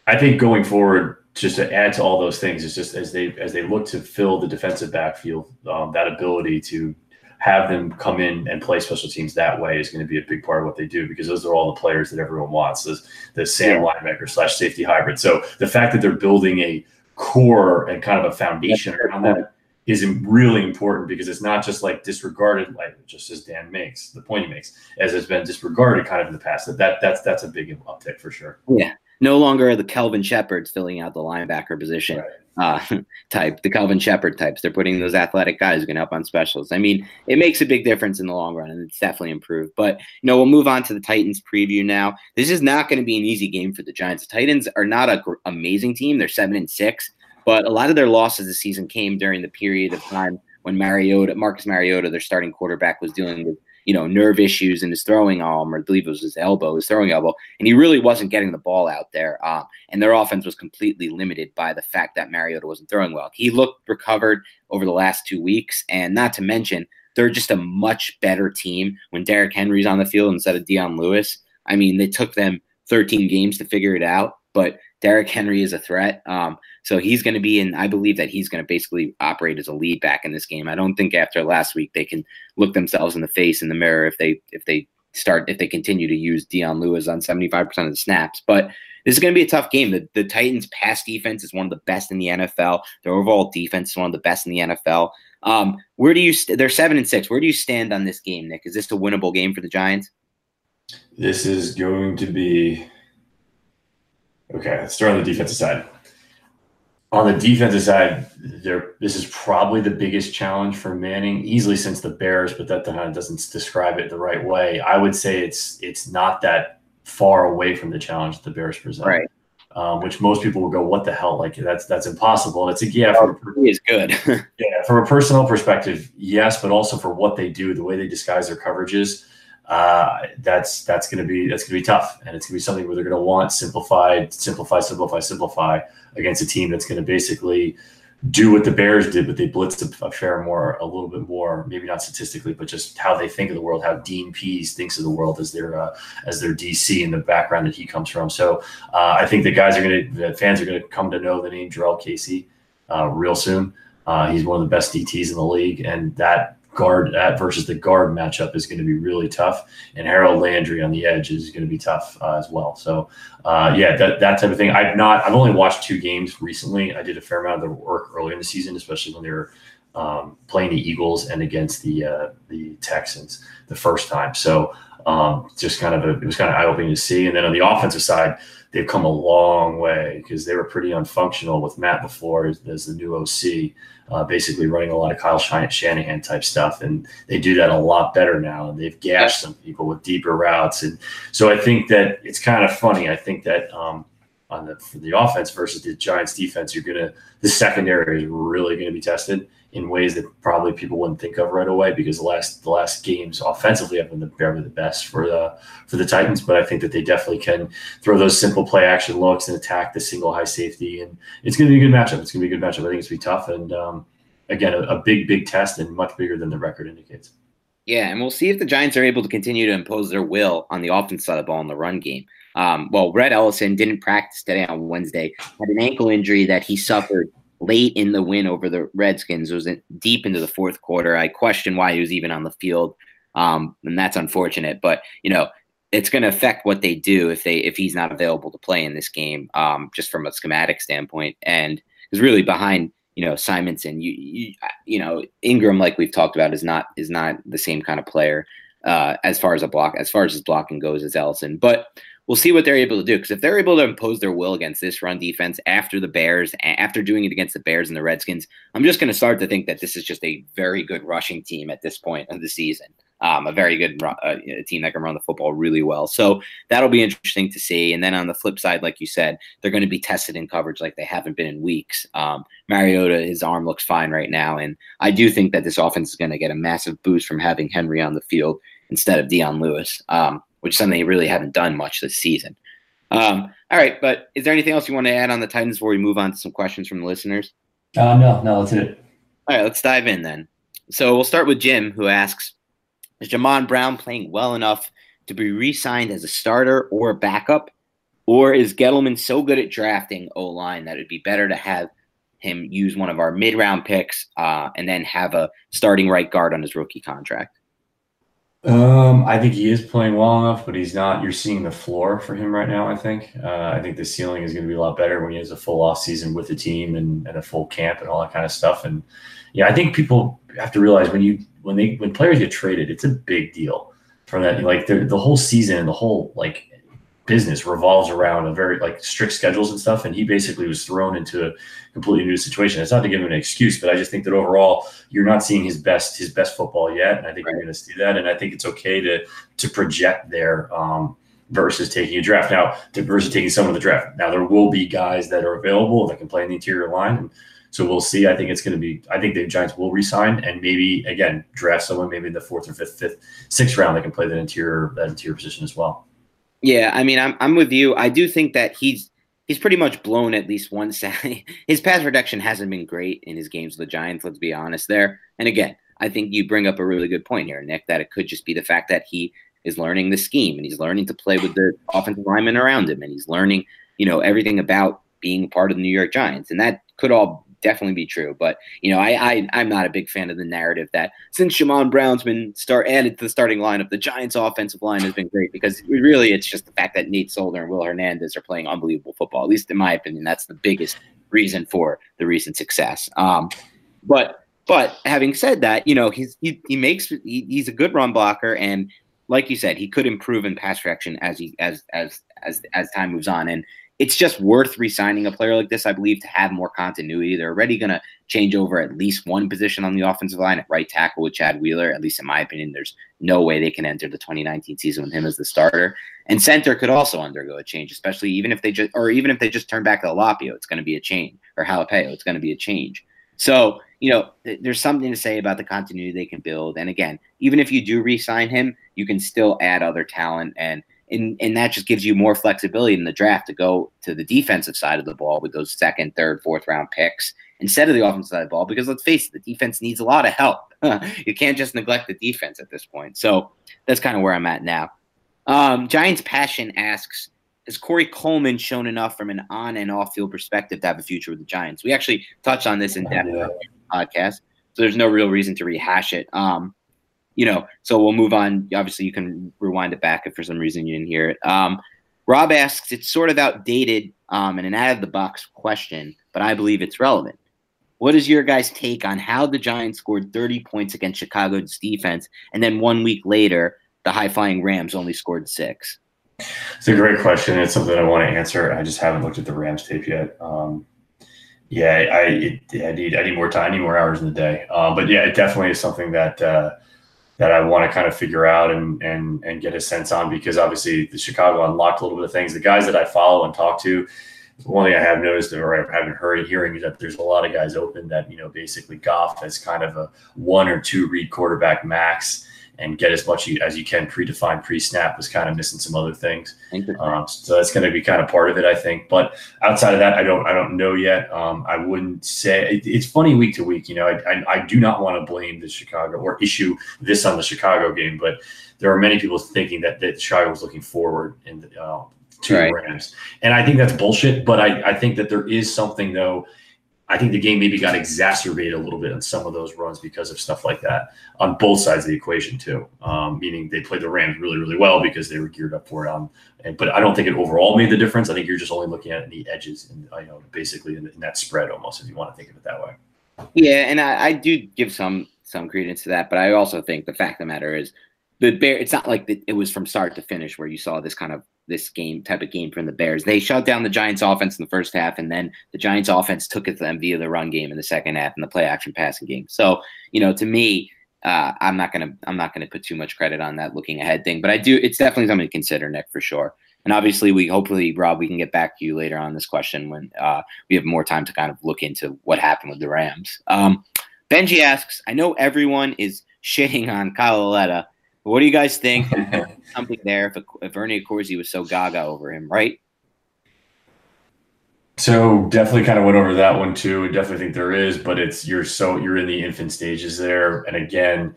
I think going forward, just to add to all those things, is just as they as they look to fill the defensive backfield, um, that ability to have them come in and play special teams that way is going to be a big part of what they do because those are all the players that everyone wants. Those the Sam yeah. linebacker slash safety hybrid. So the fact that they're building a core and kind of a foundation around that is really important because it's not just like disregarded, like just as Dan makes the point he makes, as has been disregarded kind of in the past. That, that that's that's a big uptick for sure. Yeah, no longer are the Kelvin Sheppards filling out the linebacker position right. uh, type, the Kelvin Sheppard types. They're putting those athletic guys who can help on specials. I mean, it makes a big difference in the long run, and it's definitely improved. But you know, we'll move on to the Titans preview now. This is not going to be an easy game for the Giants. The Titans are not an gr- amazing team. They're seven and six. But a lot of their losses this season came during the period of time when Mariota, Marcus Mariota, their starting quarterback, was dealing with you know nerve issues in his throwing arm, or I believe it was his elbow, his throwing elbow, and he really wasn't getting the ball out there. Um, and their offense was completely limited by the fact that Mariota wasn't throwing well. He looked recovered over the last two weeks, and not to mention they're just a much better team when Derrick Henry's on the field instead of Dion Lewis. I mean, they took them 13 games to figure it out, but Derrick Henry is a threat. Um, so he's going to be in, I believe that he's going to basically operate as a lead back in this game. I don't think after last week they can look themselves in the face in the mirror if they, if they start, if they continue to use Dion Lewis on 75% of the snaps. But this is going to be a tough game. The, the Titans' pass defense is one of the best in the NFL. Their overall defense is one of the best in the NFL. Um, where do you? St- they're seven and six. Where do you stand on this game, Nick? Is this a winnable game for the Giants? This is going to be Okay, let's start on the defensive side. On the defensive side, there this is probably the biggest challenge for Manning, easily since the Bears, but that kind of doesn't describe it the right way. I would say it's it's not that far away from the challenge that the Bears present. Right. Um, which most people will go, "What the hell? Like that's that's impossible." And it's a yeah, from a, is good. yeah, from a personal perspective, yes, but also for what they do, the way they disguise their coverages. Uh, that's that's going to be that's going to be tough, and it's going to be something where they're going to want simplified, simplify, simplify, simplify against a team that's going to basically do what the Bears did, but they blitzed a, fair more, a little bit more, maybe not statistically, but just how they think of the world, how Dean Pees thinks of the world as their uh, as their DC and the background that he comes from. So uh, I think the guys are going to, the fans are going to come to know the name Jurrell Casey uh, real soon. Uh, he's one of the best DTs in the league, and that guard at versus the guard matchup is going to be really tough. And Harold Landry on the edge is going to be tough uh, as well. So, uh, yeah, that, that type of thing. I've not, I've only watched two games recently. I did a fair amount of the work earlier in the season, especially when they were um, playing the Eagles and against the uh, the Texans the first time. So, um, just kind of a, it was kind of eye opening to see. And then on the offensive side, they've come a long way because they were pretty unfunctional with Matt LaFleur as, as the new OC uh, basically running a lot of Kyle Shanahan type stuff. And they do that a lot better now. And they've gashed some people with deeper routes. And so I think that it's kind of funny. I think that um, on the, for the offense versus the Giants defense, you're going to, the secondary is really going to be tested in ways that probably people wouldn't think of right away because the last the last games offensively have been the, barely the best for the for the Titans, but I think that they definitely can throw those simple play action looks and attack the single high safety, and it's going to be a good matchup. It's going to be a good matchup. I think it's going to be tough, and um, again, a, a big big test and much bigger than the record indicates. Yeah, and we'll see if the Giants are able to continue to impose their will on the offense side of the ball in the run game. Um, well, Rhett Ellison didn't practice today on Wednesday, had an ankle injury that he suffered late in the win over the Redskins. It was deep into the fourth quarter. I question why he was even on the field, um, and that's unfortunate. But you know, it's going to affect what they do if they if he's not available to play in this game, um, just from a schematic standpoint. And is really behind you know Simonson. You, you you know Engram, like we've talked about, is not is not the same kind of player uh, as far as a block as far as his blocking goes as Ellison, but we'll see what they're able to do. Because if they're able to impose their will against this run defense after the Bears, after doing it against the Bears and the Redskins, I'm just going to start to think that this is just a very good rushing team at this point of the season. Um, a very good uh, team that can run the football really well. So that'll be interesting to see. And then on the flip side, like you said, they're going to be tested in coverage like they haven't been in weeks. Um, Mariota, his arm looks fine right now. And I do think that this offense is going to get a massive boost from having Henry on the field instead of Dion Lewis. Um, which is something they really haven't done much this season. Um, all right, but is there anything else you want to add on the Titans before we move on to some questions from the listeners? Uh, no, no, that's it. All right, let's dive in then. So we'll start with Jim, who asks Is Jamon Brown playing well enough to be re signed as a starter or a backup? Or is Gettleman so good at drafting O line that it'd be better to have him use one of our mid round picks uh, and then have a starting right guard on his rookie contract? Um, I think he is playing well enough, but he's not. You're seeing the floor for him right now. I think. Uh, I think the ceiling is going to be a lot better when he has a full off season with the team and, and a full camp and all that kind of stuff. And yeah, I think people have to realize when you when they when players get traded, it's a big deal for that. Like the the whole season the whole like business revolves around a very like strict schedules and stuff. And he basically was thrown into a completely new situation. It's not to give him an excuse, but I just think that overall you're not seeing his best his best football yet. And I think right. you're going to see that. And I think it's okay to to project there um, versus taking a draft now to versus taking someone in the draft. Now there will be guys that are available that can play in the interior line. And, so we'll see. I think it's going to be. I think the Giants will resign and maybe again draft someone maybe in the fourth or fifth, fifth, sixth round that can play that interior that interior position as well. Yeah, I mean, I'm I'm with you. I do think that he's he's pretty much blown at least one side. His pass protection hasn't been great in his games with the Giants. Let's be honest there. And again, I think you bring up a really good point here, Nick. That it could just be the fact that he is learning the scheme and he's learning to play with the offensive linemen around him, and he's learning, you know, everything about being part of the New York Giants, and that could all definitely be true. But you know, I, I am not a big fan of the narrative that since Jamon Brown's been start added to the starting lineup, the Giants' offensive line has been great because really it's just the fact that Nate Solder and Will Hernandez are playing unbelievable football. At least in my opinion, that's the biggest reason for the recent success. Um, but but having said that, you know, he's he, he makes he, he's a good run blocker and like you said, he could improve in pass protection as he as as as as time moves on. And it's just worth re-signing a player like this, I believe, to have more continuity. They're already going to change over at least one position on the offensive line at right tackle with Chad Wheeler. At least in my opinion, there's no way they can enter the 2019 season with him as the starter. And center could also undergo a change, especially even if they just or even if they just turn back to Halapio, it's going to be a change. Or Halapio, it's going to be a change. So you know, th- there's something to say about the continuity they can build. And again, even if you do re-sign him, you can still add other talent and and, and that just gives you more flexibility in the draft to go to the defensive side of the ball with those second, third, fourth round picks instead of the offensive side of the ball. Because let's face it, the defense needs a lot of help. you can't just neglect the defense at this point. So that's kind of where I'm at now. Um, Giants Passion asks, has Corey Coleman shown enough from an on and off field perspective to have a future with the Giants? We actually touched on this in depth yeah. podcast, so there's no real reason to rehash it. Um, you know, so we'll move on. Obviously, you can rewind it back if for some reason you didn't hear it. Um, Rob asks, it's sort of outdated um, and an out of the box question, but I believe it's relevant. What is your guys' take on how the Giants scored 30 points against Chicago's defense, and then one week later, the high flying Rams only scored six? It's a great question. It's something I want to answer. I just haven't looked at the Rams tape yet. Um, yeah, I, it, I need I need more time, I need more hours in the day. Uh, but yeah, it definitely is something that uh, that I want to kind of figure out and and and get a sense on because obviously the Chicago unlocked a little bit of things. The guys that I follow and talk to, one thing I have noticed or I haven't heard hearing is that there's a lot of guys open that you know basically Goff as kind of a one or two read quarterback max and get as much as you can predefined pre-snap was kind of missing some other things. Um, so that's going to be kind of part of it, I think. But outside of that, I don't I don't know yet. Um, I wouldn't say it, it's funny week to week. You know, I, I, I do not want to blame the Chicago or issue this on the Chicago game, but there are many people thinking that that Chicago was looking forward in the, uh, to right. Rams, and I think that's bullshit. But I I think that there is something though I think the game maybe got exacerbated a little bit on some of those runs because of stuff like that on both sides of the equation too. Um, meaning they played the Rams really, really well because they were geared up for it. Um, and, but I don't think it overall made the difference. I think you're just only looking at the edges and you know basically in, in that spread almost if you want to think of it that way. Yeah, and I, I do give some some credence to that, but I also think the fact of the matter is the bear. It's not like the, it was from start to finish where you saw this kind of this game type of game from the Bears. They shut down the Giants offense in the first half, and then the Giants offense took it to them via the run game in the second half and the play action passing game. So, you know, to me, uh, I'm not gonna I'm not gonna put too much credit on that looking ahead thing, but I do. It's definitely something to consider, Nick, for sure. And obviously, we hopefully, Rob, we can get back to you later on this question when uh, we have more time to kind of look into what happened with the Rams. Um, Benji asks, I know everyone is shitting on Kyle Lauletta what do you guys think? something there if, if Ernie Accorsi was so gaga over him, right? So definitely kind of went over that one too. Definitely think there is, but it's you're so you're in the infant stages there. And again,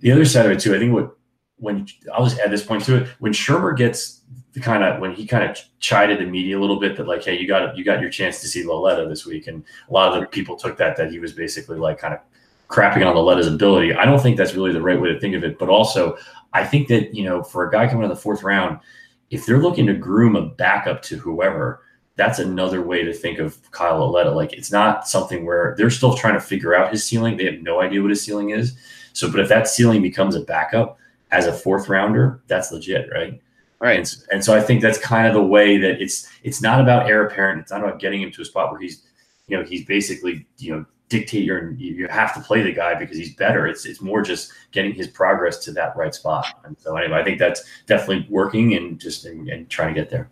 the other side of it too, I think what when I'll just add this point to it, when Shurmur gets the kind of when he kind of chided the media a little bit that like, hey, you got you got your chance to see Lauletta this week, and a lot of the people took that that he was basically like kind of crapping on Lauletta's ability. I don't think that's really the right way to think of it. But also, I think that, you know, for a guy coming in the fourth round, if they're looking to groom a backup to whoever, that's another way to think of Kyle Lauletta. Like it's not something where they're still trying to figure out his ceiling. They have no idea what his ceiling is. So, but if that ceiling becomes a backup as a fourth rounder, that's legit, right? Right. And, and so I think that's kind of the way that it's it's not about heir apparent. It's not about getting him to a spot where he's, you know, he's basically, you know, dictate your you have to play the guy because he's better. It's it's more just getting his progress to that right spot. And so anyway, I think that's definitely working and just and, and trying to get there.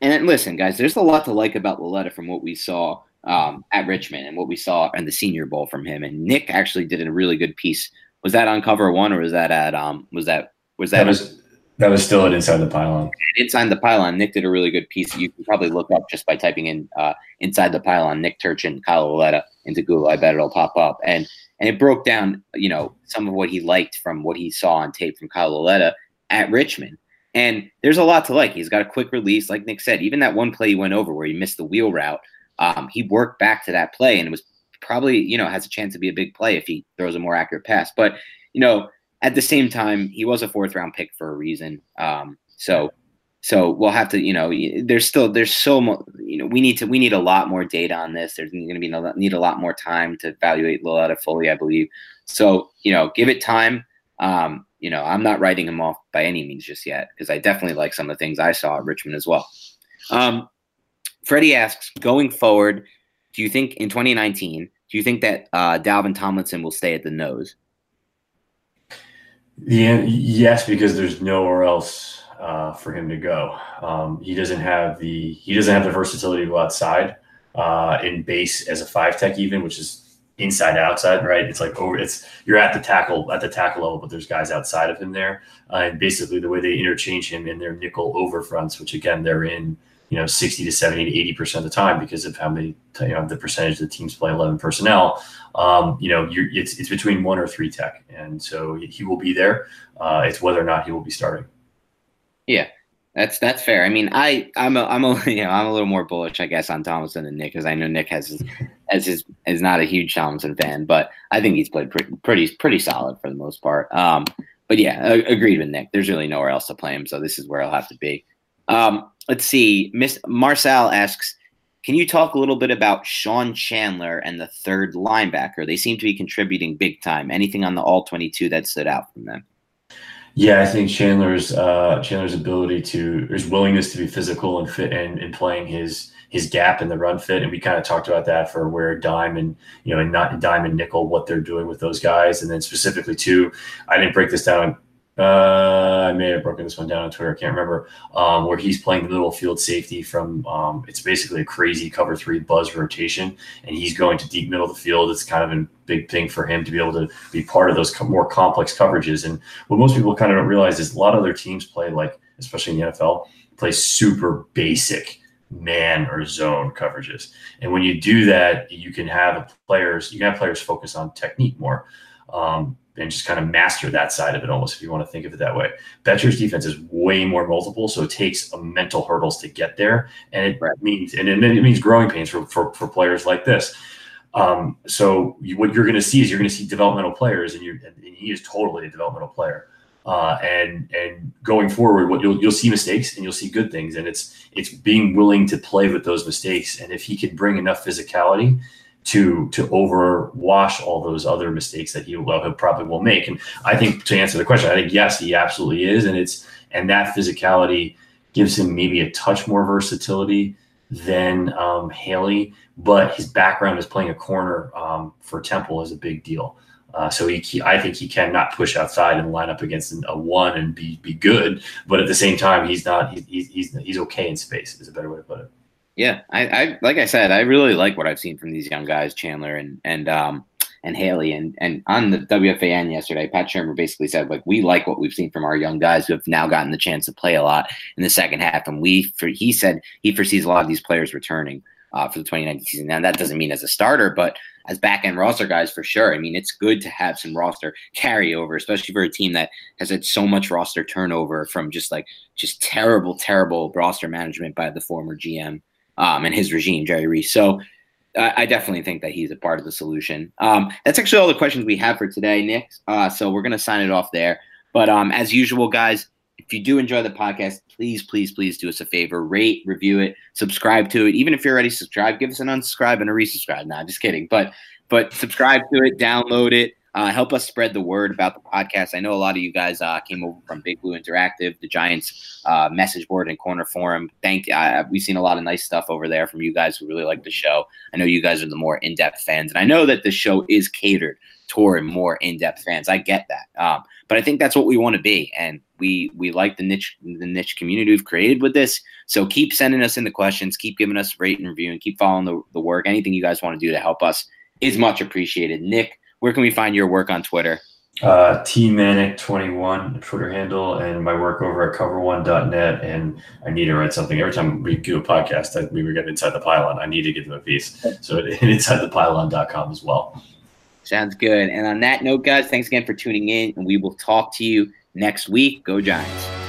And listen, guys, there's a lot to like about Lauletta from what we saw um, at Richmond and what we saw in the Senior Bowl from him. And Nick actually did a really good piece. Was that on Cover One or was that at um was that was that, that was that was still at Inside the Pylon. Inside the Pylon. Nick did a really good piece. You can probably look up just by typing in uh, Inside the Pylon, Nick Turchin, Kyle Lauletta into Google. I bet it'll pop up. And and it broke down, you know, some of what he liked from what he saw on tape from Kyle Lauletta at Richmond. And there's a lot to like. He's got a quick release, like Nick said. Even that one play he went over where he missed the wheel route, um, he worked back to that play, and it was probably, you know, has a chance to be a big play if he throws a more accurate pass. But you know, at the same time, he was a fourth round pick for a reason. Um, so, so we'll have to, you know, there's still there's so much, you know, we need to we need a lot more data on this. There's going to be no, need a lot more time to evaluate Lauletta fully, I believe. So, you know, give it time. Um, you know, I'm not writing him off by any means just yet because I definitely like some of the things I saw at Richmond as well. Um, Freddie asks, going forward, do you think in 2019, do you think that uh, Dalvin Tomlinson will stay at the nose? Yes, because there's nowhere else uh, for him to go. Um, he doesn't have the he doesn't have the versatility to go outside uh, in base as a five tech even, which is inside outside, right? It's like over. It's you're at the tackle at the tackle level, but there's guys outside of him there, uh, and basically the way they interchange him in their nickel over fronts, which again they're in you know 60 to 70 to 80 percent of the time because of how many you know the percentage of the teams play 11 personnel. Um, you know, it's it's between one or three tech, and so he will be there. Uh, it's whether or not he will be starting. Yeah, that's that's fair. I mean, I I'm a, I'm a you know I'm a little more bullish, I guess, on Tomlinson than Nick because I know Nick has his as his is not a huge Tomlinson fan, but I think he's played pretty pretty pretty solid for the most part. Um, but yeah, agreed with Nick. There's really nowhere else to play him, so this is where he'll have to be. Um, let's see. Miss Marcel asks, can you talk a little bit about Sean Chandler and the third linebacker? They seem to be contributing big time. Anything on the all 22 that stood out from them? Yeah, I think Chandler's uh, Chandler's ability to his willingness to be physical and fit and, and playing his his gap in the run fit, and we kind of talked about that for where dime and you know and not dime and nickel what they're doing with those guys, and then specifically too, I didn't break this down uh, I may have broken this one down on Twitter. I can't remember. Um, where he's playing the middle field safety from. Um, it's basically a crazy cover three buzz rotation, and he's going to deep middle of the field. It's kind of a big thing for him to be able to be part of those more complex coverages. And what most people kind of don't realize is a lot of other teams play like, especially in the NFL, play super basic man or zone coverages. And when you do that, you can have players. You can have players focus on technique more. Um, and just kind of master that side of it almost if you want to think of it that way. Bettcher's defense is way more multiple, so it takes a mental hurdles to get there. And it right. means and it, means growing pains for, for, for players like this. Um, so you, what you're going to see is you're going to see developmental players, and, you and he is totally a developmental player. Uh, and and going forward, what you'll you'll see mistakes and you'll see good things, and it's it's being willing to play with those mistakes. And if he can bring enough physicality to to overwash all those other mistakes that he will he probably will make. And I think to answer the question, I think yes, he absolutely is, and it's and that physicality gives him maybe a touch more versatility than um, Haley, but his background is playing a corner um, for Temple is a big deal. Uh, so he, he, I think he cannot push outside and line up against a one and be be good. But at the same time, he's not. He, he's he's okay in space. Is a better way to put it. Yeah, I, I like I said, I really like what I've seen from these young guys, Chandler and and um and Haley and and on the WFAN yesterday, Pat Shurmur basically said like we like what we've seen from our young guys who have now gotten the chance to play a lot in the second half, and we for he said he foresees a lot of these players returning uh, for the 2019 season. Now that doesn't mean as a starter, but as back end roster guys for sure. I mean, it's good to have some roster carryover, especially for a team that has had so much roster turnover from just like just terrible, terrible roster management by the former GM um, and his regime, Jerry Reese. So I, I, definitely think that he's a part of the solution. Um, that's actually all the questions we have for today, Nick. Uh, so we're going to sign it off there. But um, as usual, guys, if you do enjoy the podcast, please, please, please do us a favor. Rate, review it, subscribe to it. Even if you're already subscribed, give us an unsubscribe and a resubscribe. Nah, just kidding. But but subscribe to it, download it. Uh, help us spread the word about the podcast. I know a lot of you guys uh, came over from Big Blue Interactive, the Giants uh, message board and corner forum. Thank uh, we've seen a lot of nice stuff over there from you guys who really like the show. I know you guys are the more in depth fans, and I know that the show is catered toward more in depth fans. I get that, um, but I think that's what we want to be, and we we like the niche the niche community we've created with this. So keep sending us in the questions, keep giving us rate and review, and keep following the, the work. Anything you guys want to do to help us is much appreciated. Nick where can we find your work on Twitter? Uh, tmanic21 Twitter handle and my work over at cover1.net. And I need to write something every time we do a podcast. I, we get inside the pylon. I need to give them a piece. So insidethepylon.com as well. Sounds good. And on that note, guys, thanks again for tuning in, and we will talk to you next week. Go Giants.